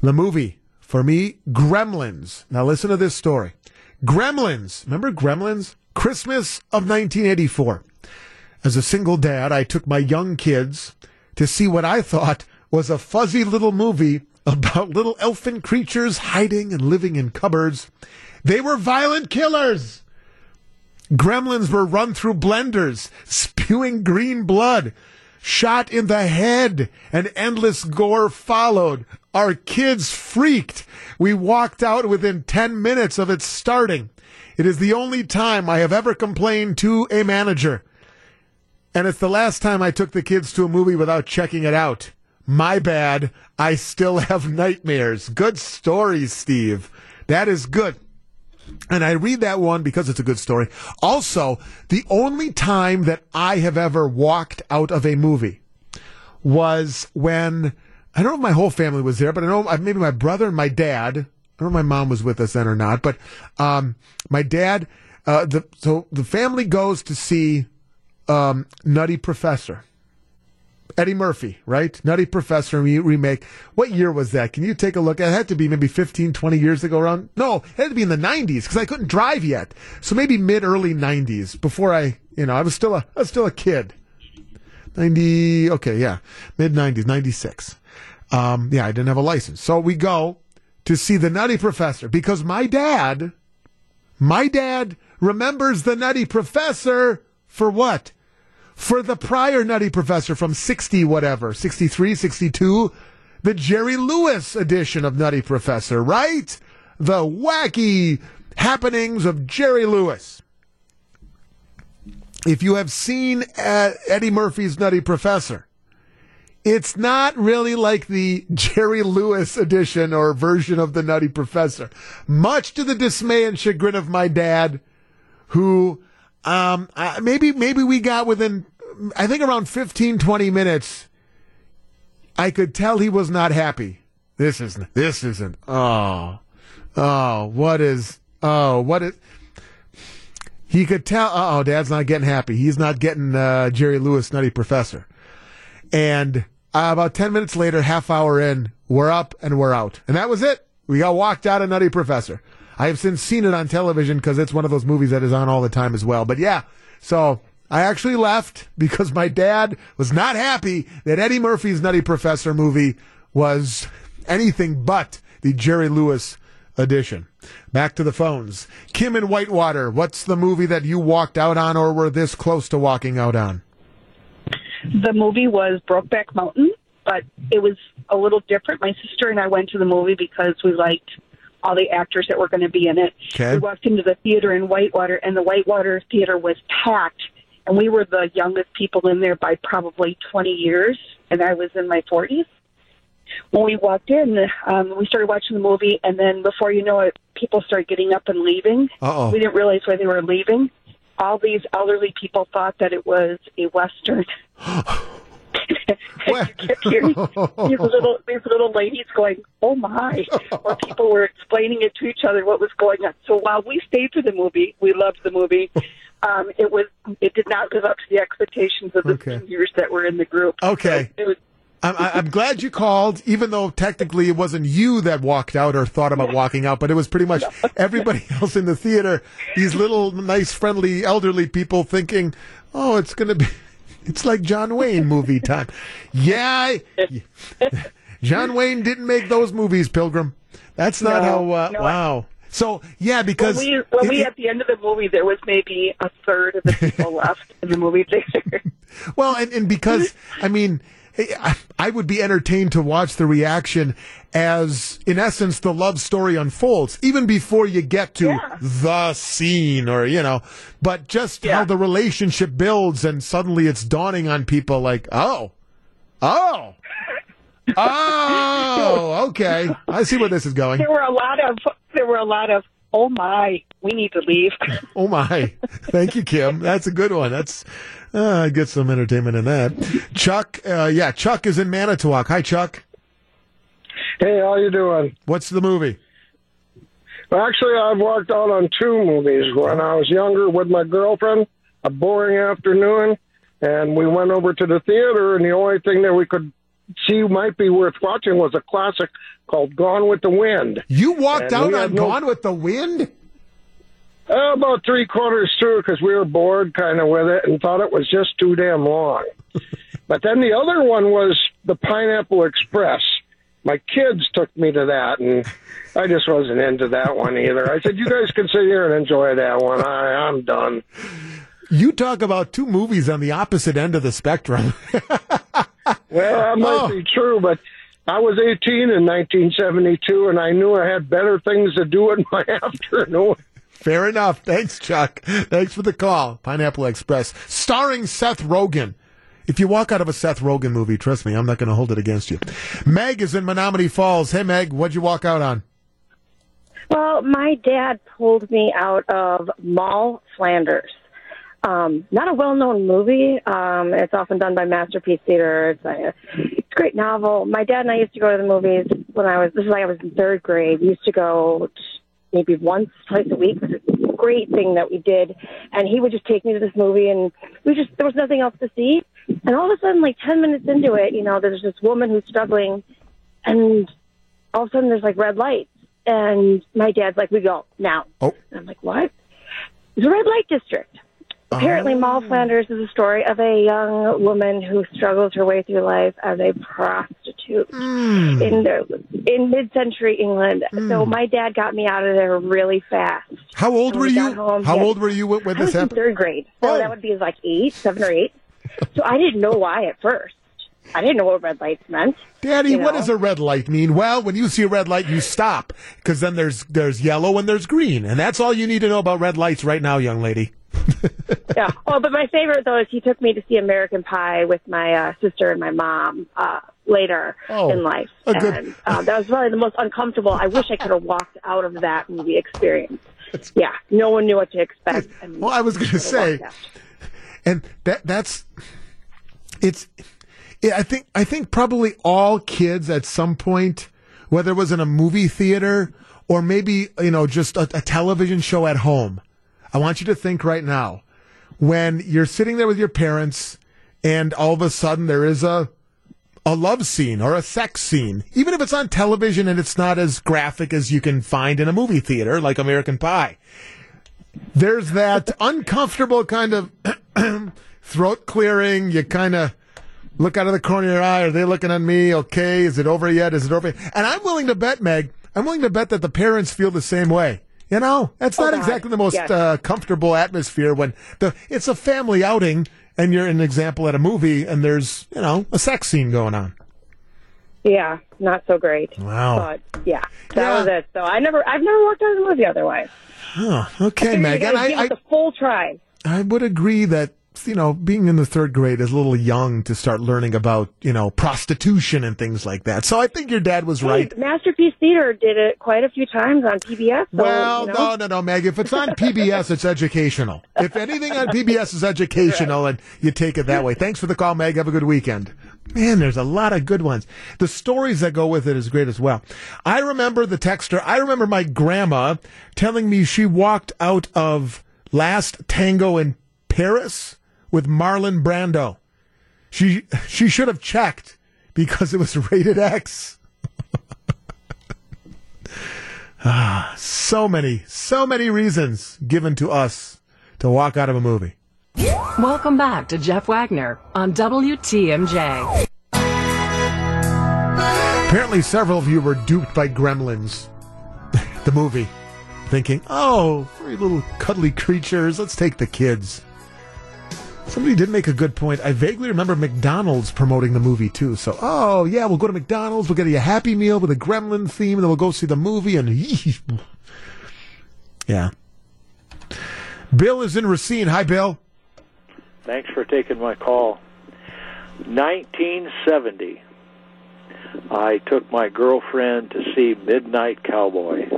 The movie, for me, Gremlins. Now listen to this story. Gremlins. Remember Gremlins? Christmas of 1984. As a single dad, I took my young kids to see what I thought was a fuzzy little movie about little elfin creatures hiding and living in cupboards. They were violent killers. Gremlins were run through blenders, spewing green blood, shot in the head, and endless gore followed. Our kids freaked. We walked out within 10 minutes of it starting. It is the only time I have ever complained to a manager. And it's the last time I took the kids to a movie without checking it out. My bad. I still have nightmares. Good story, Steve. That is good. And I read that one because it's a good story. Also, the only time that I have ever walked out of a movie was when I don't know if my whole family was there, but I know uh, maybe my brother and my dad. I don't know if my mom was with us then or not, but um, my dad. Uh, the so the family goes to see um, Nutty Professor. Eddie Murphy, right? Nutty Professor remake. What year was that? Can you take a look? It had to be maybe 15, 20 years ago around. No, it had to be in the 90s because I couldn't drive yet. So maybe mid early 90s before I, you know, I was still a, I was still a kid. 90, okay, yeah. Mid 90s, 96. Um, yeah, I didn't have a license. So we go to see the Nutty Professor because my dad, my dad remembers the Nutty Professor for what? For the prior Nutty Professor from 60 whatever, 63, 62, the Jerry Lewis edition of Nutty Professor, right? The wacky happenings of Jerry Lewis. If you have seen Eddie Murphy's Nutty Professor, it's not really like the Jerry Lewis edition or version of the Nutty Professor. Much to the dismay and chagrin of my dad, who um, uh, maybe maybe we got within I think around 15 20 minutes I could tell he was not happy this isn't. This isn't. Oh, oh, what is? Oh, what is? He could tell. Oh, Dad's not getting happy. He's not getting uh, Jerry Lewis Nutty Professor. And uh, about ten minutes later, half hour in, we're up and we're out, and that was it. We got walked out of Nutty Professor. I have since seen it on television because it's one of those movies that is on all the time as well. But yeah, so I actually left because my dad was not happy that Eddie Murphy's Nutty Professor movie was anything but the Jerry Lewis edition. Back to the phones. Kim in Whitewater, what's the movie that you walked out on or were this close to walking out on? The movie was Brokeback Mountain, but it was a little different. My sister and I went to the movie because we liked all the actors that were going to be in it. Okay. We walked into the theater in Whitewater, and the Whitewater theater was packed, and we were the youngest people in there by probably 20 years, and I was in my 40s. When we walked in, um, we started watching the movie, and then before you know it, people started getting up and leaving. Uh-oh. We didn't realize why they were leaving. All these elderly people thought that it was a western. kept hearing these little these little ladies going, "Oh my!" or people were explaining it to each other what was going on. So while we stayed for the movie, we loved the movie. Um, it was it did not live up to the expectations of the Okay. seniors that were in the group. Okay. It was I'm, I'm glad you called, even though technically it wasn't you that walked out or thought about walking out, but it was pretty much everybody else in the theater. These little nice, friendly, elderly people thinking, "Oh, it's going to be, it's like John Wayne movie time." Yeah, I- John Wayne didn't make those movies, Pilgrim. That's not No, how. Uh, no. wow. So yeah, because when we when we it- at the end of the movie, there was maybe a third of the people left in the movie theater. Well, and, and because, I mean, I, I would be entertained to watch the reaction as, in essence, the love story unfolds, even before you get to the scene or, you know, but just how the relationship builds and suddenly it's dawning on people like, oh, oh, oh, okay. I see where this is going. There were a lot of there were a lot of oh my, we need to leave. Oh my! Thank you, Kim. That's a good one. That's uh, I get some entertainment in that. Chuck, uh, yeah, Chuck is in Manitowoc. Hi, Chuck. Hey, how you doing? What's the movie? Well, actually, I've walked out on two movies. When I was younger with my girlfriend, a boring afternoon, and we went over to the theater, and the only thing that we could see might be worth watching was a classic called Gone with the Wind. You walked And out on no- Gone with the Wind? Uh, about three quarters through because we were bored kind of with it and thought it was just too damn long. but then the other one was the Pineapple Express. My kids took me to that, and I just wasn't into that one either. I said, "You guys can sit here and enjoy that one. I, I'm done." You talk about two movies on the opposite end of the spectrum. Well, that might Oh. be true, but I was 18 in 1972, and I knew I had better things to do in my afternoon. Fair enough. Thanks, Chuck. Thanks for the call. Pineapple Express, starring Seth Rogen. If you walk out of a Seth Rogen movie, trust me, I'm not going to hold it against you. Meg is in Menomonee Falls. Hey, Meg, what'd you walk out on? Well, my dad pulled me out of Moll Flanders. Um, not a well-known movie. Um, it's often done by Masterpiece Theater. It's a, it's a great novel. My dad and I used to go to the movies when I was. This is like I was in third grade. We used to go maybe once, twice a week. It was a great thing that we did. And he would just take me to this movie, and we just there was nothing else to see. And all of a sudden, like ten minutes into it, you know, there's this woman who's struggling, and all of a sudden there's like red lights, and my dad's like, "We go now." Oh. And I'm like, "What?" It's a red light district. Apparently, Moll oh. Flanders is a story of a young woman who struggles her way through life as a prostitute hmm. in the, in mid-century England. Hmm. So my dad got me out of there really fast. How old were we you? home, How old were you when, this happened? third grade. So oh. that would be like eight, seven or eight. So I didn't know why at first. I didn't know what red lights meant. Daddy, you what does a red light mean? Well, when you see a red light, you stop because then there's there's yellow and there's green, and that's all you need to know about red lights right now, young lady. yeah. Oh, but my favorite though is he took me to see American Pie with my uh, sister and my mom uh, later Oh, in life, a good- uh, that was probably the most uncomfortable. I wish I could have walked out of that movie experience. Yeah, no one knew what to expect. and Well, I was going to say, and that that's it's. Yeah, I think I think probably all kids at some point whether it was in a movie theater or maybe, you know, just a, a television show at home. I want you to think right now when you're sitting there with your parents and all of a sudden there is a a love scene or a sex scene, even if it's on television and it's not as graphic as you can find in a movie theater like American Pie. There's that uncomfortable kind of throat clearing. You kind of look out of the corner of your eye. Are they looking at me? Okay. Is it over yet? Is it over? Yet? And I'm willing to bet, Meg, I'm willing to bet that the parents feel the same way. You know, that's Oh, not God. exactly the most Yes. uh, comfortable atmosphere when the it's a family outing and you're an example at a movie and there's you know a sex scene going on. Yeah, not so great. Wow. But yeah, that was it. So I never, I've never out of the movie otherwise. Huh. Okay, I figured you I, give I, it the full try. I would agree that you know being in the third grade is a little young to start learning about you know prostitution and things like that. So I think your dad was right. Hey, Masterpiece Theater did it quite a few times on PBS. So, Well, you know. no, no, no, Meg. If it's on PBS, it's educational. If anything on PBS is educational, and you take it that way. Thanks for the call, Meg. Have a good weekend. Man, there's a lot of good ones. The stories that go with it is great as well. I remember the texter. I remember my grandma telling me she walked out of Last Tango in Paris with Marlon Brando. She she should have checked because it was rated X. Ah, so many, so many reasons given to us to walk out of a movie. Welcome back to Jeff Wagner on WTMJ. Apparently, several of you were duped by Gremlins, the movie, thinking, oh, very little cuddly creatures, let's take the kids. Somebody did make a good point. I vaguely remember McDonald's promoting the movie too. So, oh, yeah, we'll go to McDonald's, we'll get you a Happy Meal with a Gremlin theme, and then we'll go see the movie, and yeah. Bill is in Racine. Hi, Bill. Thanks for taking my call. 1970, I took my girlfriend to see Midnight Cowboy.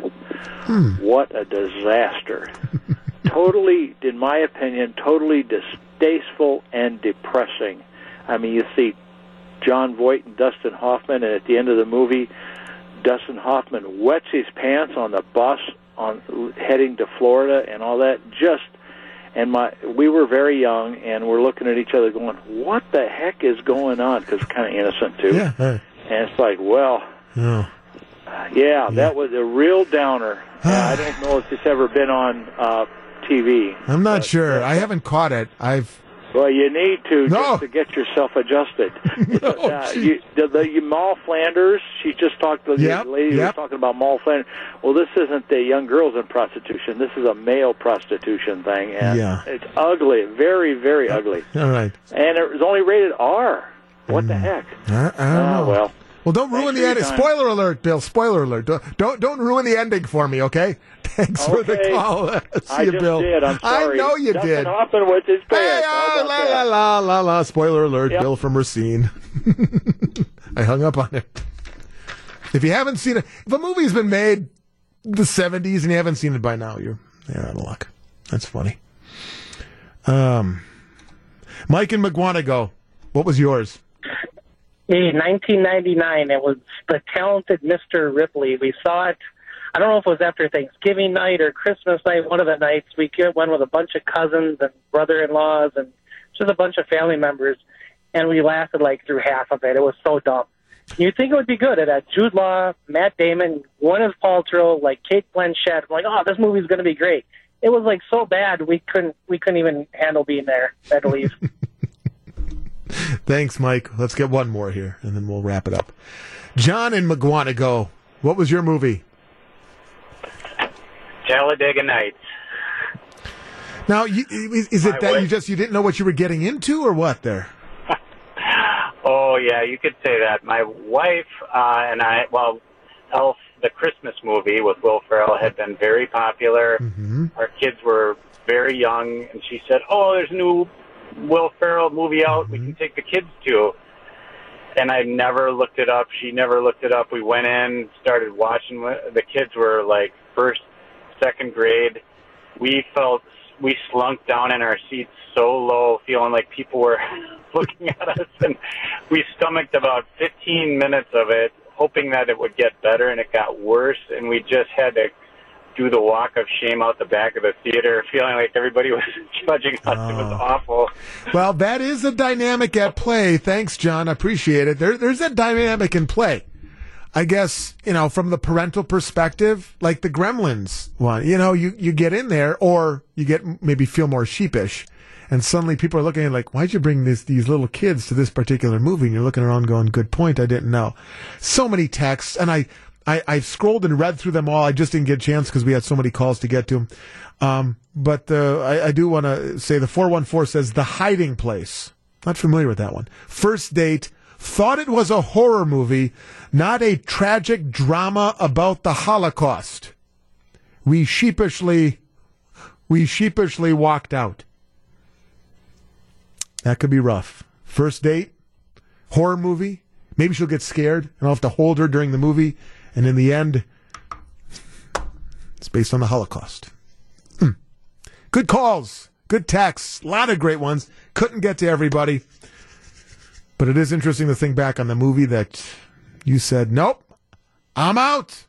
Hmm. What a disaster. totally, in my opinion, totally distasteful and depressing. I mean, you see Jon Voight and Dustin Hoffman, and at the end of the movie, Dustin Hoffman wets his pants on the bus on heading to Florida and all that. Just and my we were very young and we're looking at each other going, "What the heck is going on?" Because kind of innocent too. Yeah. uh, And it's like, well, oh. yeah, that was a real downer. I don't know if it's ever been on uh, TV. I'm not sure. Uh, I haven't caught it. I've. Well, you need to just to get yourself adjusted. It's, uh, you, the, the you, Moll Flanders, she just talked to the Yep, lady yep. was talking about Moll Flanders. Well, this isn't the young girls in prostitution. This is a male prostitution thing, and Yeah. it's ugly, very, very uh, ugly. All right. And it was only rated R. What the mm. heck? Don't Oh, well. Well, don't ruin the ending. Spoiler alert, Bill. Spoiler alert. Don't, don't ruin the ending for me, okay? Thanks for the call. See I you, just Bill. did. I'm I know you Dustin did. Hoffman with his pants. Hey, How about la, that? la, la, la, la. Spoiler alert, Yep. Bill from Racine. I hung up on him. If you haven't seen it, if a movie's been made the 70s and you haven't seen it by now, you're, you're out of luck. That's funny. Um, Mike and Mukwonago, what was yours? Hey, 1999. It was the talented Mr. Ripley. We saw it. I don't know if it was after Thanksgiving night or Christmas night. One of the nights we went with a bunch of cousins and brother-in-laws and just a bunch of family members, and we lasted like through half of it. It was so dumb. You'd think it would be good. It had Jude Law, Matt Damon, Gwyneth Paltrow, like Cate Blanchett. I'm like, oh, this movie's going to be great. It was like so bad we couldn't we couldn't even handle being there. I had to leave. Thanks, Mike. Let's get one more here, and then we'll wrap it up. John and Mukwonago, what was your movie? Talladega Nights. Now, you, is, is it My that you just you didn't know what you were getting into, or what? There. Oh yeah, you could say that. My wife uh, and I, well, Elf, the Christmas movie with Will Ferrell, had been very popular. Mm-hmm. Our kids were very young, and she said, "Oh, there's a new Will Ferrell movie out. We can take the kids to." And I never looked it up. She never looked it up. We went in, started watching. The kids were like first, second grade. We felt we slunk down in our seats so low, feeling like people were looking at us, and we stomached about 15 minutes of it. hoping that it would get better, and it got worse, and we just had to do the walk of shame out the back of the theater, feeling like everybody was judging us. It was oh. awful. Well, that is a dynamic at play. Thanks, John. I appreciate it. There, there's a dynamic in play. I guess, you know, from the parental perspective, like the Gremlins one, you know, you, you get in there or you get maybe feel more sheepish. And suddenly people are looking at like, why'd you bring this, these little kids to this particular movie? And you're looking around going, good point. I didn't know. So many texts. And I, I, I scrolled and read through them all. I just didn't get a chance because we had so many calls to get to. Um, but uh, I, I do want to say the 414 says The Hiding Place. Not familiar with that one. First date. Thought it was a horror movie, not a tragic drama about the Holocaust. We sheepishly, we sheepishly walked out. That could be rough. First date, horror movie. Maybe she'll get scared and I'll have to hold her during the movie. And in the end, it's based on the Holocaust. Hmm. Good calls, good texts, a lot of great ones. Couldn't get to everybody. But it is interesting to think back on the movie that you said, nope, I'm out.